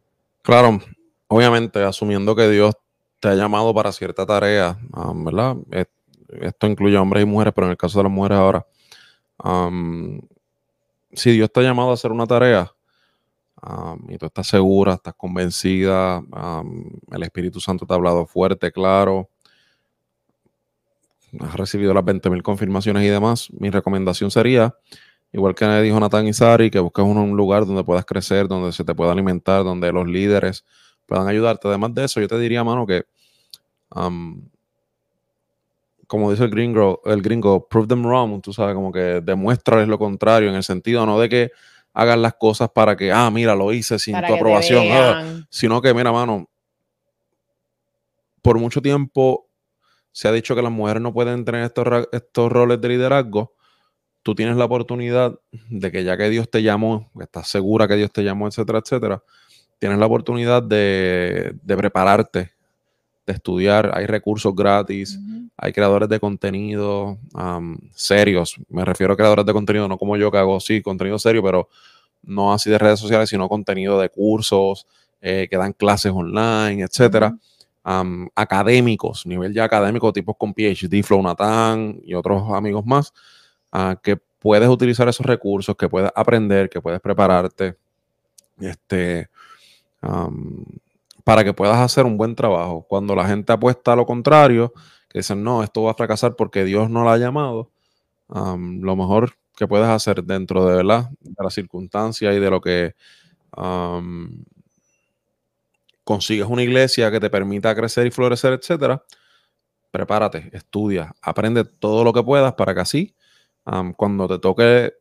Claro, obviamente, asumiendo que Dios te ha llamado para cierta tarea, um, ¿verdad? Esto incluye hombres y mujeres, pero en el caso de las mujeres ahora, si Dios ha llamado a hacer una tarea y tú estás segura, estás convencida, el Espíritu Santo te ha hablado fuerte, claro, has recibido las 20.000 confirmaciones y demás, mi recomendación sería, igual que dijo Nathan y Sari, que busques un, lugar donde puedas crecer, donde se te pueda alimentar, donde los líderes puedan ayudarte. Además de eso, yo te diría, mano, que como dice el gringo, el gringo, prove them wrong, tú sabes, como que demuéstrales lo contrario, en el sentido no de que hagan las cosas para que, ah, mira, lo hice sin tu aprobación, ah, sino que, mira, mano, por mucho tiempo se ha dicho que las mujeres no pueden tener estos, estos roles de liderazgo. Tú tienes la oportunidad de que ya que Dios te llamó, estás segura que Dios te llamó, etcétera, etcétera, tienes la oportunidad de, de prepararte estudiar, hay recursos gratis, hay creadores de contenido serios, me refiero a creadores de contenido, no como yo que hago, sí, contenido serio, pero no así de redes sociales, sino contenido de cursos, eh, que dan clases online, etcétera. académicos, nivel ya académico, tipos con PhD, Flow Nathan y otros amigos más, ah, que puedes utilizar esos recursos, que puedes aprender, que puedes prepararte, este, para que puedas hacer un buen trabajo. Cuando la gente apuesta a lo contrario, que dicen, no, esto va a fracasar porque Dios no lo ha llamado, lo mejor que puedes hacer dentro de, ¿verdad? de la circunstancia y de lo que consigues una iglesia que te permita crecer y florecer, etcétera, prepárate, estudia, aprende todo lo que puedas para que así, cuando te toque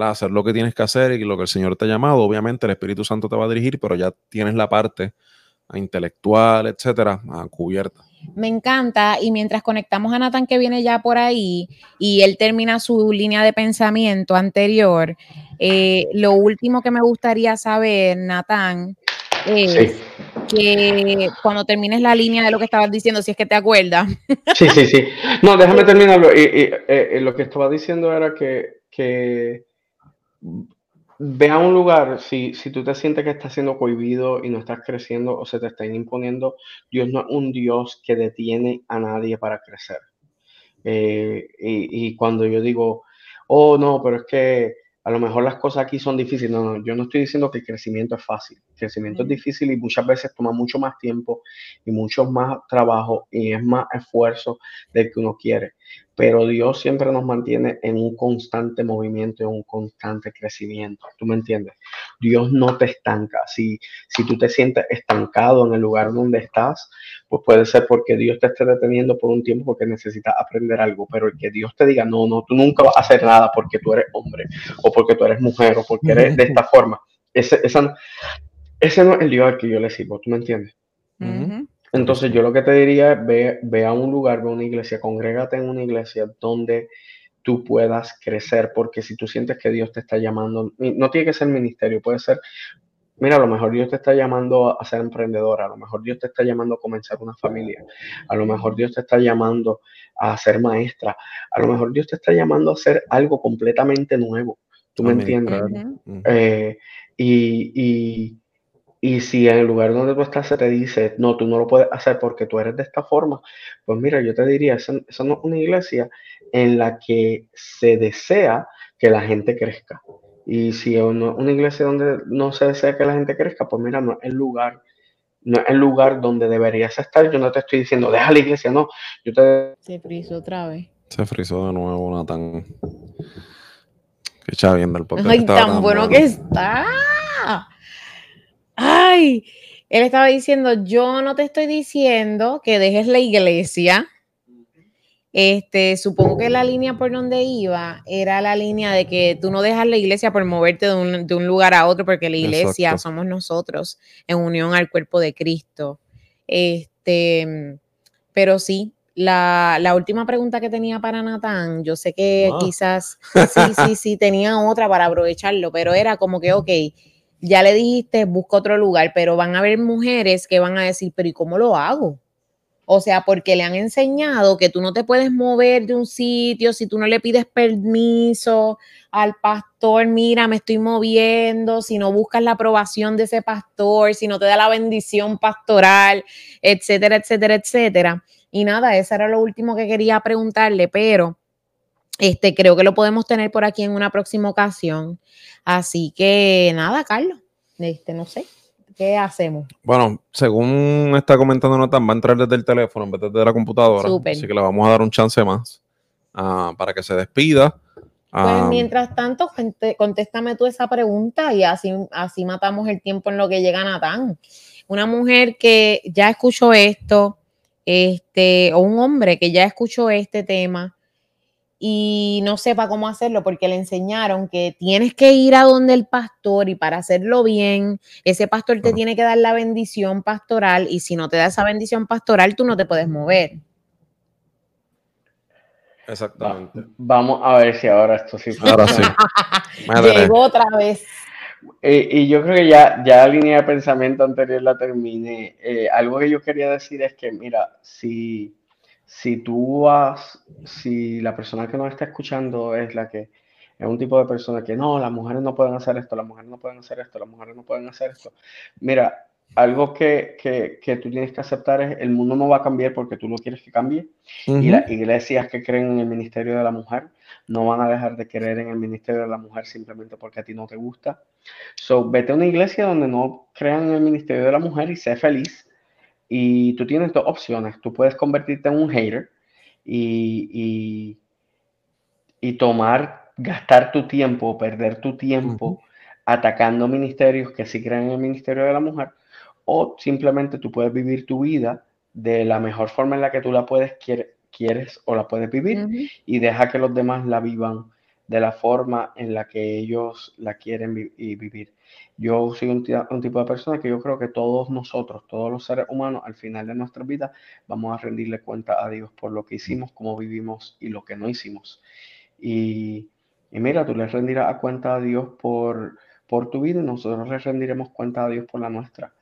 hacer lo que tienes que hacer y lo que el Señor te ha llamado, obviamente el Espíritu Santo te va a dirigir, pero ya tienes la parte intelectual, etcétera, cubierta. Me encanta y mientras conectamos a Nathan que viene ya por ahí y él termina su línea de pensamiento anterior, eh, lo último que me gustaría saber, Nathan, es que cuando termines la línea de lo que estabas diciendo, si es que te acuerdas. Sí, sí, sí. No, déjame terminarlo. Y, eh, lo que estaba diciendo era que, que ve a un lugar, si, si tú te sientes que estás siendo cohibido y no estás creciendo o se te está imponiendo, Dios no es un Dios que detiene a nadie para crecer. Eh, y, y, cuando yo digo, oh no, pero es que a lo mejor las cosas aquí son difíciles. No, no, yo no estoy diciendo que el crecimiento es fácil. Crecimiento es difícil y muchas veces toma mucho más tiempo y mucho más trabajo y es más esfuerzo del que uno quiere pero Dios siempre nos mantiene en un constante movimiento, en un constante crecimiento. ¿Tú me entiendes? Dios no te estanca. Si, si tú te sientes estancado en el lugar donde estás, pues puede ser porque Dios te esté deteniendo por un tiempo porque necesitas aprender algo, pero el que Dios te diga, no, no, tú nunca vas a hacer nada porque tú eres hombre o porque tú eres mujer o porque eres de esta forma. Ese, esa, ese no es el Dios al que yo le sirvo, ¿tú me entiendes? Entonces yo lo que te diría es ve, a un lugar, ve a una iglesia, congrégate en una iglesia donde tú puedas crecer, porque si tú sientes que Dios te está llamando, no tiene que ser ministerio, puede ser, mira, a lo mejor Dios te está llamando a ser emprendedora, a lo mejor Dios te está llamando a comenzar una familia, a lo mejor Dios te está llamando a ser maestra, a lo mejor Dios te está llamando a hacer algo completamente nuevo, ¿tú me entiendes? Eh, y y si en el lugar donde tú estás se te dice, no, tú no lo puedes hacer porque tú eres de esta forma, pues mira, yo te diría, esa, no es una iglesia en la que se desea que la gente crezca. Y si es una, iglesia donde no se desea que la gente crezca, pues mira, no es el lugar, no es el lugar donde deberías estar. Yo no te estoy diciendo, deja la iglesia, no. Yo te... Se frizó otra vez. Se frizó de nuevo, Nathan. Qué chavienda el podcast. Ay, tan bueno que está ay, él estaba diciendo, yo no te estoy diciendo que dejes la iglesia. Este, supongo que la línea por donde iba era la línea de que tú no dejas la iglesia por moverte de un, lugar a otro, porque la iglesia somos nosotros en unión al cuerpo de Cristo. Este, pero sí, la, última pregunta que tenía para Natán, yo sé que ah. quizás, sí, sí, sí, tenía otra para aprovecharlo, pero era como que, ok, ya le dijiste, busca otro lugar, pero van a haber mujeres que van a decir, pero ¿y cómo lo hago? O sea, porque le han enseñado que tú no te puedes mover de un sitio si tú no le pides permiso al pastor, mira, me estoy moviendo, si no buscas la aprobación de ese pastor, si no te da la bendición pastoral, etcétera, etcétera, etcétera. Y nada, eso era lo último que quería preguntarle, pero este, creo que lo podemos tener por aquí en una próxima ocasión. Así que nada, Carlos, este, no sé, ¿qué hacemos? Bueno, según está comentando Notan, va a entrar desde el teléfono en vez de desde la computadora. Así que le vamos a dar un chance más ah, para que se despida. Pues ah, mientras tanto, contéstame tú esa pregunta y así, así matamos el tiempo en lo que llega Natán. Una mujer que ya escuchó esto, este, o un hombre que ya escuchó este tema, y no sepa cómo hacerlo porque le enseñaron que tienes que ir a donde el pastor y para hacerlo bien, ese pastor te tiene que dar la bendición pastoral y si no te da esa bendición pastoral, tú no te puedes mover. Exactamente. vamos a ver si ahora esto sí Ahora sí. Llegó otra vez. Y, yo creo que ya, ya la línea de pensamiento anterior la terminé. Eh, algo que yo quería decir es que, mira, si si tú vas, si la persona que nos está escuchando es la que es un tipo de persona que no, las mujeres no pueden hacer esto, las mujeres no pueden hacer esto, las mujeres no pueden hacer esto. Mira, algo que, que, que, tú tienes que aceptar es el mundo no va a cambiar porque tú lo quieres que cambie. Y las iglesias que creen en el ministerio de la mujer no van a dejar de creer en el ministerio de la mujer simplemente porque a ti no te gusta. So, vete a una iglesia donde no crean en el ministerio de la mujer y sé feliz. Y tú tienes dos opciones. Tú puedes convertirte en un hater y, y, y tomar, gastar tu tiempo, perder tu tiempo atacando ministerios que sí creen en el ministerio de la mujer o simplemente tú puedes vivir tu vida de la mejor forma en la que tú la puedes quieres o la puedes vivir y deja que los demás la vivan de la forma en la que ellos la quieren vivir. Yo soy un, tipo de persona que yo creo que todos nosotros, todos los seres humanos, al final de nuestra vida, vamos a rendirle cuenta a Dios por lo que hicimos, cómo vivimos y lo que no hicimos. Y, y mira, tú le rendirás cuenta a Dios por, por tu vida y nosotros le rendiremos cuenta a Dios por la nuestra.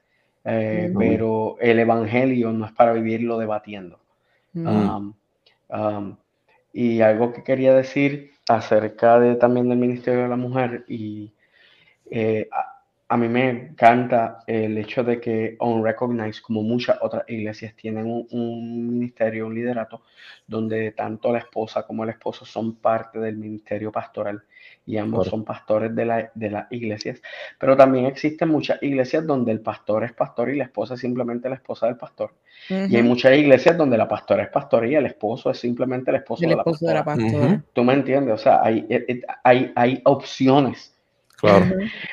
Eh, pero el Evangelio no es para vivirlo debatiendo. Um, um, y algo que quería decir acerca de también del Ministerio de la Mujer y eh, a mí me encanta el hecho de que Unrecognized, como muchas otras iglesias, tienen un, ministerio, un liderato, donde tanto la esposa como el esposo son parte del ministerio pastoral y ambos son pastores de, la, de, las iglesias. Pero también existen muchas iglesias donde el pastor es pastor y la esposa es simplemente la esposa del pastor. Y hay muchas iglesias donde la pastora es pastor y el esposo es simplemente el esposo, de, la pastora. Tú me entiendes, o sea, hay, eh, eh, hay, hay opciones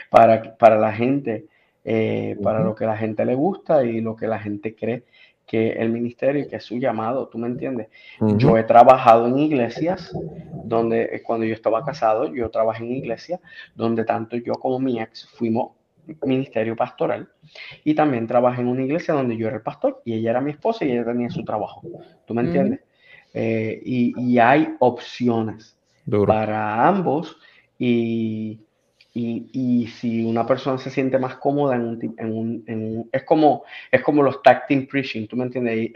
para, para la gente, eh, para lo que la gente le gusta y lo que la gente cree que el ministerio y que es su llamado, ¿tú me entiendes? Yo he trabajado en iglesias donde eh, cuando yo estaba casado, yo trabajé en iglesias donde tanto yo como mi ex fuimos ministerio pastoral y también trabajé en una iglesia donde yo era el pastor y ella era mi esposa y ella tenía su trabajo, ¿tú me entiendes? Eh, y, hay opciones para ambos y, y, si una persona se siente más cómoda en un, en un, en es como es como los tag team preaching, ¿tú me entiendes? Hay,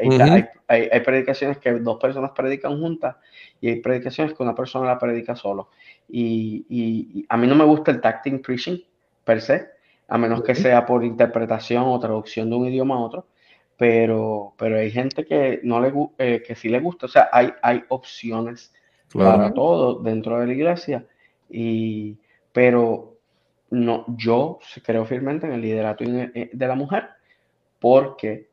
hay, hay, predicaciones que dos personas predican juntas y hay predicaciones que una persona la predica solo. Y, y, a mí no me gusta el tag team preaching per se, a menos que sea por interpretación o traducción de un idioma a otro. Pero, pero hay gente que no le eh, que sí le gusta, o sea, hay, hay opciones para todo dentro de la iglesia. Y, pero no, yo creo firmemente en el liderato eh, de la mujer porque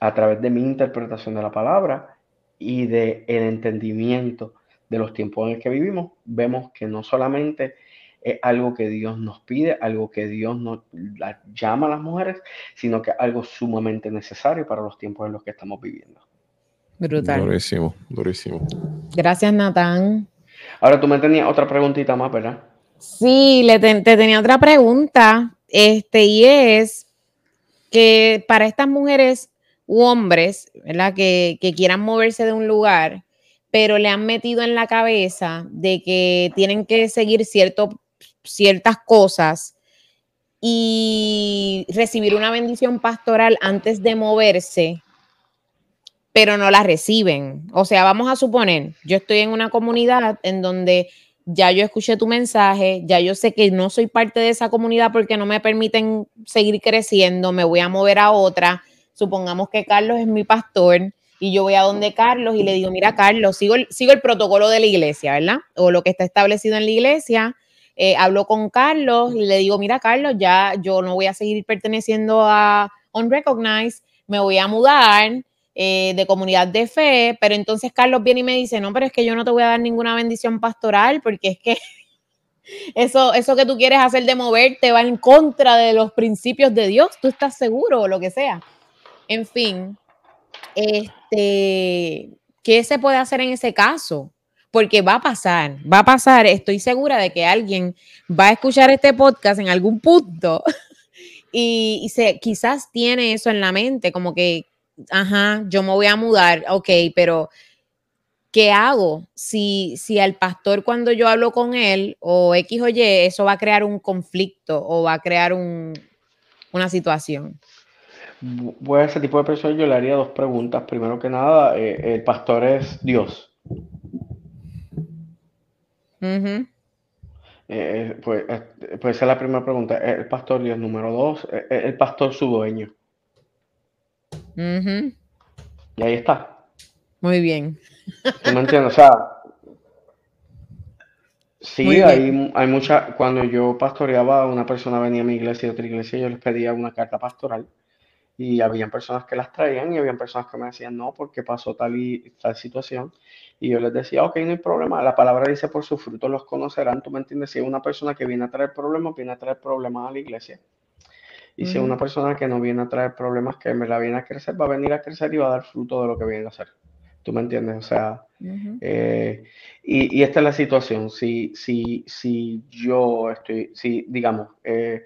a través de mi interpretación de la palabra y de el entendimiento de los tiempos en los que vivimos, vemos que no solamente es algo que Dios nos pide, algo que Dios nos llama a las mujeres, sino que es algo sumamente necesario para los tiempos en los que estamos viviendo. Brutal. Durísimo, durísimo. Gracias, Natán. Ahora tú me tenías otra preguntita más, ¿verdad? Sí, le te, tenía otra pregunta, este, y es que para estas mujeres u hombres, ¿verdad? Que, que quieran moverse de un lugar, pero le han metido en la cabeza de que tienen que seguir cierto, ciertas cosas y recibir una bendición pastoral antes de moverse, pero no la reciben. O sea, vamos a suponer, yo estoy en una comunidad en donde ya yo escuché tu mensaje, ya yo sé que no soy parte de esa comunidad porque no me permiten seguir creciendo, me voy a mover a otra. Supongamos que Carlos es mi pastor y yo voy a donde Carlos y le digo, mira Carlos, sigo el, sigo el protocolo de la iglesia, ¿verdad? O lo que está establecido en la iglesia. Eh, hablo con Carlos y le digo, mira Carlos, ya yo no voy a seguir perteneciendo a Unrecognized, me voy a mudar, eh, de comunidad de fe, pero entonces Carlos viene y me dice, no, pero es que yo no te voy a dar ninguna bendición pastoral porque es que eso, eso que tú quieres hacer de moverte va en contra de los principios de Dios, tú estás seguro o lo que sea. En fin, este, ¿qué se puede hacer en ese caso? Porque va a pasar, va a pasar, estoy segura de que alguien va a escuchar este podcast en algún punto y, y se, quizás tiene eso en la mente, como que ajá, yo me voy a mudar, ok, pero ¿qué hago? Si, si al pastor cuando yo hablo con él o X o Y, eso va a crear un conflicto o va a crear un, una situación. Pues a ese tipo de persona yo le haría dos preguntas. Primero que nada, eh, ¿el pastor es Dios? Uh pues, pues esa es la primera pregunta. ¿El pastor Dios? Número dos, ¿el pastor su dueño? Y ahí está. Muy bien. O sea, sí, hay, hay mucha. Cuando yo pastoreaba, una persona venía a mi iglesia y otra iglesia, yo les pedía una carta pastoral. Y habían personas que las traían y habían personas que me decían no, porque pasó tal y tal situación. Y yo les decía, ok, no hay problema. La palabra dice por sus frutos los conocerán. ¿Tú me entiendes? Si una persona que viene a traer problemas, viene a traer problemas a la iglesia. Y si una persona que no viene a traer problemas, que me la viene a crecer, va a venir a crecer y va a dar fruto de lo que viene a hacer. ¿Tú me entiendes? O sea, eh, y, y esta es la situación. Si, si, si yo estoy, si digamos, eh,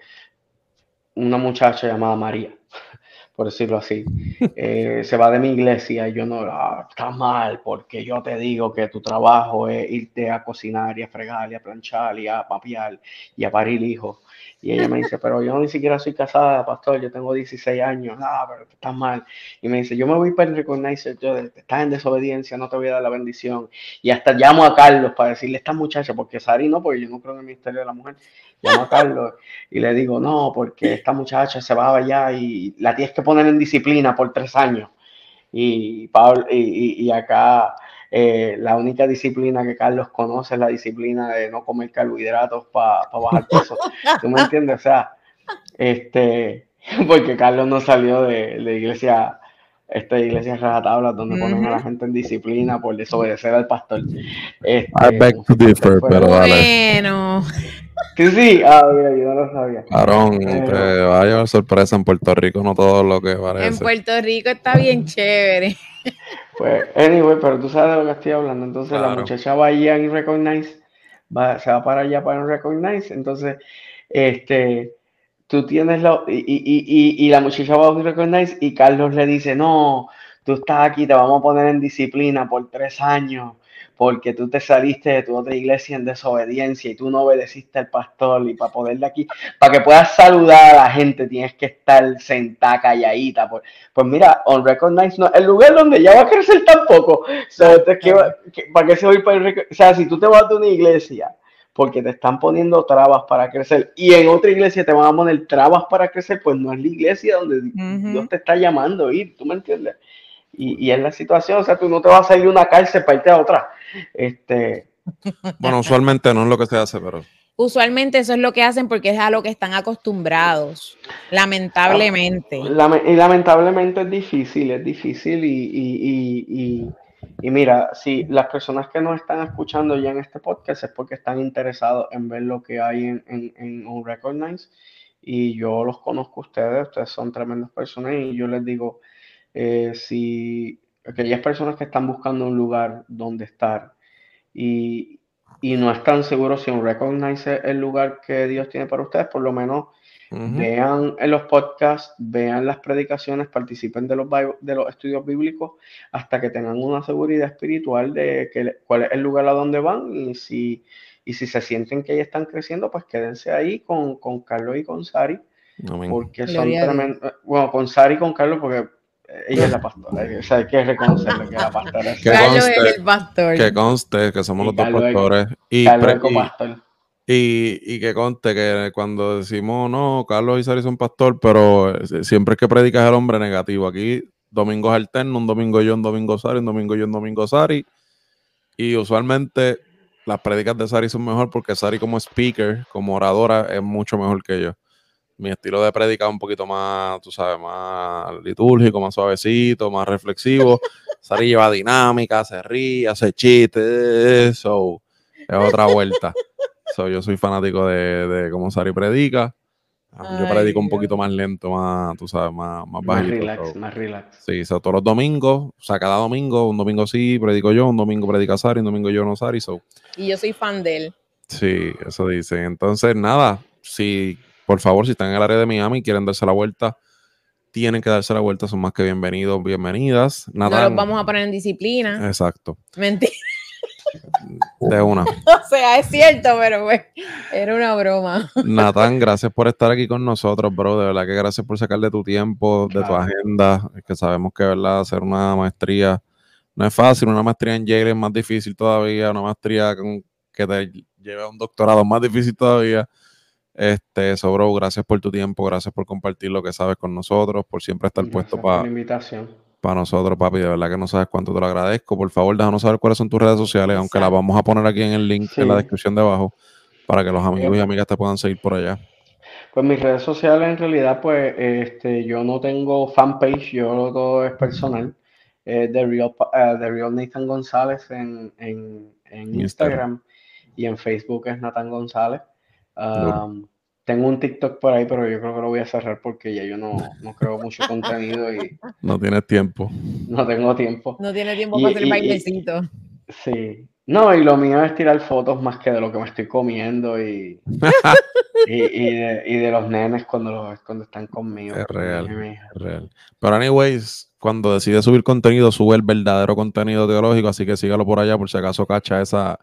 una muchacha llamada María, por decirlo así, eh, se va de mi iglesia y yo no, ah, está mal, porque yo te digo que tu trabajo es irte a cocinar y a fregar y a planchar y a papiar y a parir hijos. Y ella me dice, pero yo ni siquiera soy casada, pastor, yo tengo 16 años, ah, pero estás mal. Y me dice, yo me voy para el recognizer, yo estás en desobediencia, no te voy a dar la bendición. Y hasta llamo a Carlos para decirle a esta muchacha, porque Sari no, porque yo no creo en el ministerio de la mujer. Llamo a Carlos y le digo, no, porque esta muchacha se va allá y la tienes que poner en disciplina por tres años. Y, Pablo, y, y- y acá eh, la única disciplina que Carlos conoce es la disciplina de no comer carbohidratos para bajar peso. ¿Tú me entiendes? O sea, este, porque Carlos no salió de la iglesia, esta iglesia rajatabla donde ponen a la gente en disciplina por desobedecer al pastor. Este, I beg to differ, pero dale. Bueno, Sí, sí, ah, mira, yo no lo sabía. Varón, Pero- te va a llevar sorpresa en Puerto Rico, no todo lo que en parece. Puerto Rico está bien chévere. Pues, anyway, pero tú sabes de lo que estoy hablando. Entonces la muchacha va allá en Recognize, va, se va para allá para en Recognize. Entonces, este, tú tienes la, y, y, y, y la muchacha va a un Recognize y Carlos le dice, no, tú estás aquí, te vamos a poner en disciplina por tres años porque tú te saliste de tu otra iglesia en desobediencia y tú no obedeciste al pastor y para poder de aquí, para que puedas saludar a la gente tienes que estar sentada calladita. Pues, pues mira, on recognize no, el lugar donde ya va a crecer tampoco. So, entonces, ¿qué va- qué- ¿Para qué se va a ir para el O sea, si tú te vas de una iglesia porque te están poniendo trabas para crecer y en otra iglesia te van a poner trabas para crecer, pues no es la iglesia donde. Dios te está llamando a ir, ¿tú me entiendes? Y, y es la situación, o sea, tú no te vas a salir de una cárcel para irte a otra. Este, Bueno, usualmente no es lo que se hace, pero Usualmente eso es lo que hacen porque es a lo que están acostumbrados, lamentablemente. Lame- y lamentablemente es difícil, es difícil y, y, y, y, y mira, si las personas que nos están escuchando ya en este podcast es porque están interesados en ver lo que hay en, en, en Unrecognized y yo los conozco a ustedes, ustedes son tremendas personas y yo les digo, eh, si aquellas personas que están buscando un lugar donde estar y, y no están seguros si Unrecognized es el lugar que Dios tiene para ustedes, por lo menos vean en los podcasts, vean las predicaciones, participen de los, de los estudios bíblicos hasta que tengan una seguridad espiritual de que, cuál es el lugar a donde van y si, y si se sienten que ya están creciendo, pues quédense ahí con, con Carlos y con Sari, amén. porque son Dios. tremendos. Bueno, con Sari y con Carlos, porque ella es la pastora, o sea, hay que reconocerle que la pastora es Que Carlos conste- es el pastor. Que conste que somos Y los dos es- pastores. Y, es y, y que conste que cuando decimos, no, Carlos y Sari son pastor, pero eh, siempre es que predicas el hombre negativo. Aquí domingos alternos, un domingo yo, un domingo Sari, un domingo yo, un domingo Sari. Y usualmente las predicas de Sari son mejor porque Sari como speaker, como oradora, es mucho mejor que yo. Mi estilo de predica es un poquito más, tú sabes, más litúrgico, más suavecito, más reflexivo. Sari lleva dinámica, se ríe, hace chistes, so, es otra vuelta. So, yo soy fanático de, de cómo Sari predica. Ah, Yo Ay, predico un poquito más lento, más, tú sabes, más, más Más bajito. relax, so. más relax. Sí, so, todos los domingos, o sea, cada domingo, un domingo sí, predico yo, un domingo predica Sari, un domingo yo no Sari, so. Y yo soy fan de él. Sí, eso dicen. Entonces, nada, si, por favor, si están en el área de Miami y quieren darse la vuelta, tienen que darse la vuelta, son más que bienvenidos, bienvenidas. No Natán, los vamos a poner en disciplina. Exacto, Mentira. de una. O sea, es cierto, pero pues, era una broma. Natán, gracias por estar aquí con nosotros, bro. De verdad que gracias por sacarle tu tiempo, de tu agenda. Es que sabemos que, verdad, hacer una maestría no es fácil. Una maestría en Yale es más difícil todavía. Una maestría que te lleve a un doctorado es más difícil todavía. Este, so, bro, gracias por tu tiempo, gracias por compartir lo que sabes con nosotros, por siempre estar puesto Gracias para invitación. nosotros, papi. De verdad que no sabes cuánto te lo agradezco. Por favor, déjanos saber cuáles son tus redes sociales, aunque las vamos a poner aquí en el link en la descripción de abajo, para que los amigos y amigas te puedan seguir por allá. Pues mis redes sociales en realidad, pues este, yo no tengo fanpage, yo todo es personal. Eh, The, Real, eh, The Real Nathan González en, en, en Instagram. Instagram y en Facebook es Nathan González. Um, tengo un TikTok por ahí, pero yo creo que lo voy a cerrar porque ya yo no, no creo mucho contenido y No tienes tiempo. no tengo tiempo. No tiene tiempo Y- para hacer bailecito. Sí. No, y lo mío es tirar fotos más que de lo que me estoy comiendo y, y, y de, y de los nenes cuando, los, cuando están conmigo. Es real. hija. Real. Pero anyways, cuando decide subir contenido, sube el verdadero contenido teológico, así que sígalo por allá por si acaso cacha esa,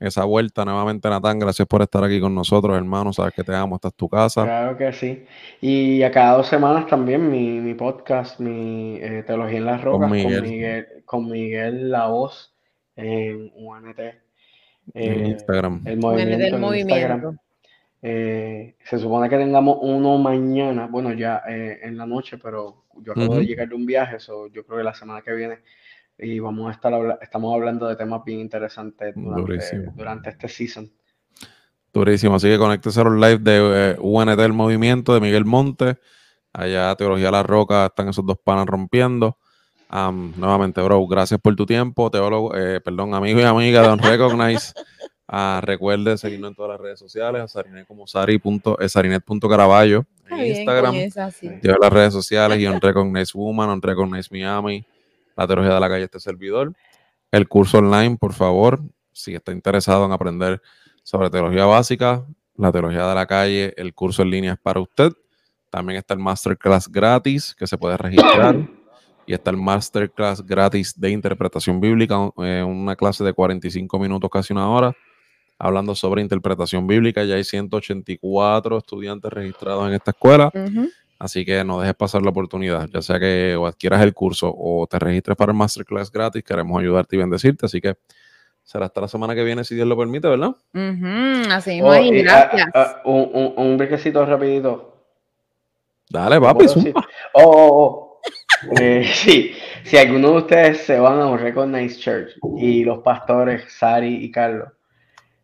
esa vuelta. Nuevamente, Natán, gracias por estar aquí con nosotros, hermano. Sabes que te amo, esta es tu casa. Claro que sí. Y a cada dos semanas también mi, mi podcast, mi eh, Teología en las Rocas, con Miguel. Miguel, con Miguel La Voz en UNT. En eh, Instagram. el movimiento del en movimiento. Instagram. Eh, se supone que tengamos uno mañana, bueno, ya eh, en la noche, pero yo acabo de Ujú. llegar de un viaje, so yo creo que la semana que viene y vamos a estar habla- estamos hablando de temas bien interesantes durante, Durísimo. durante este season. Durísimo. Así que conéctese a los live de eh, UNT El Movimiento de Miguel Monte. Allá Teología La Roca están esos dos panas rompiendo. Am, nuevamente, bro, gracias por tu tiempo. Teólogo, eh, perdón, amigo y amiga de On Recognize. Ah, recuerde seguirnos en todas las redes sociales, a Sarinet como eh, sarinet.caraballo en Instagram. con esa, sí. Lleva las redes sociales y On Recognize Woman, On Recognize Miami, la teología de la calle este servidor. El curso online, por favor, si está interesado en aprender sobre teología básica, la teología de la calle, el curso en línea es para usted. También está el masterclass gratis que se puede registrar. Y está el masterclass gratis de interpretación bíblica, eh, una clase de 45 minutos, casi una hora, hablando sobre interpretación bíblica. Ya hay 184 estudiantes registrados en esta escuela. Ujú. Así que no dejes pasar la oportunidad, ya sea que o adquieras el curso o te registres para el masterclass gratis, queremos ayudarte y bendecirte. Así que será hasta la semana que viene, si Dios lo permite, ¿verdad? Ujú, Así Oh, ahí, y, gracias. ah, ah, un, un, un brequecito rapidito. Dale, papi. Zumba. Oh, oh, oh. Eh, sí, si alguno de ustedes se van a un Recognize Church y los pastores, Sari y Carlos,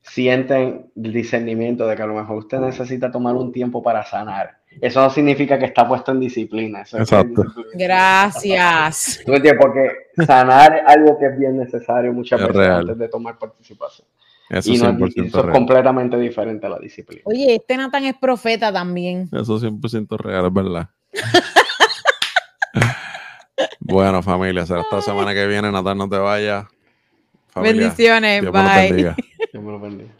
sienten el discernimiento de que a lo mejor usted necesita tomar un tiempo para sanar, eso no significa que está puesto en disciplina. Eso Exacto. es disciplina. Gracias. ¿Tú me entiendes? Porque sanar es algo que es bien necesario muchas Es veces real. antes de tomar participación. Eso y es no, 100% y eso es completamente diferente a la disciplina. Oye, este Nathan es profeta también. Eso es 100% real, es verdad. bueno, familia, será hasta la semana que viene. Natal, no te vayas. Familia, Bendiciones, Dios me bye. bendiga. Dios me lo bendiga.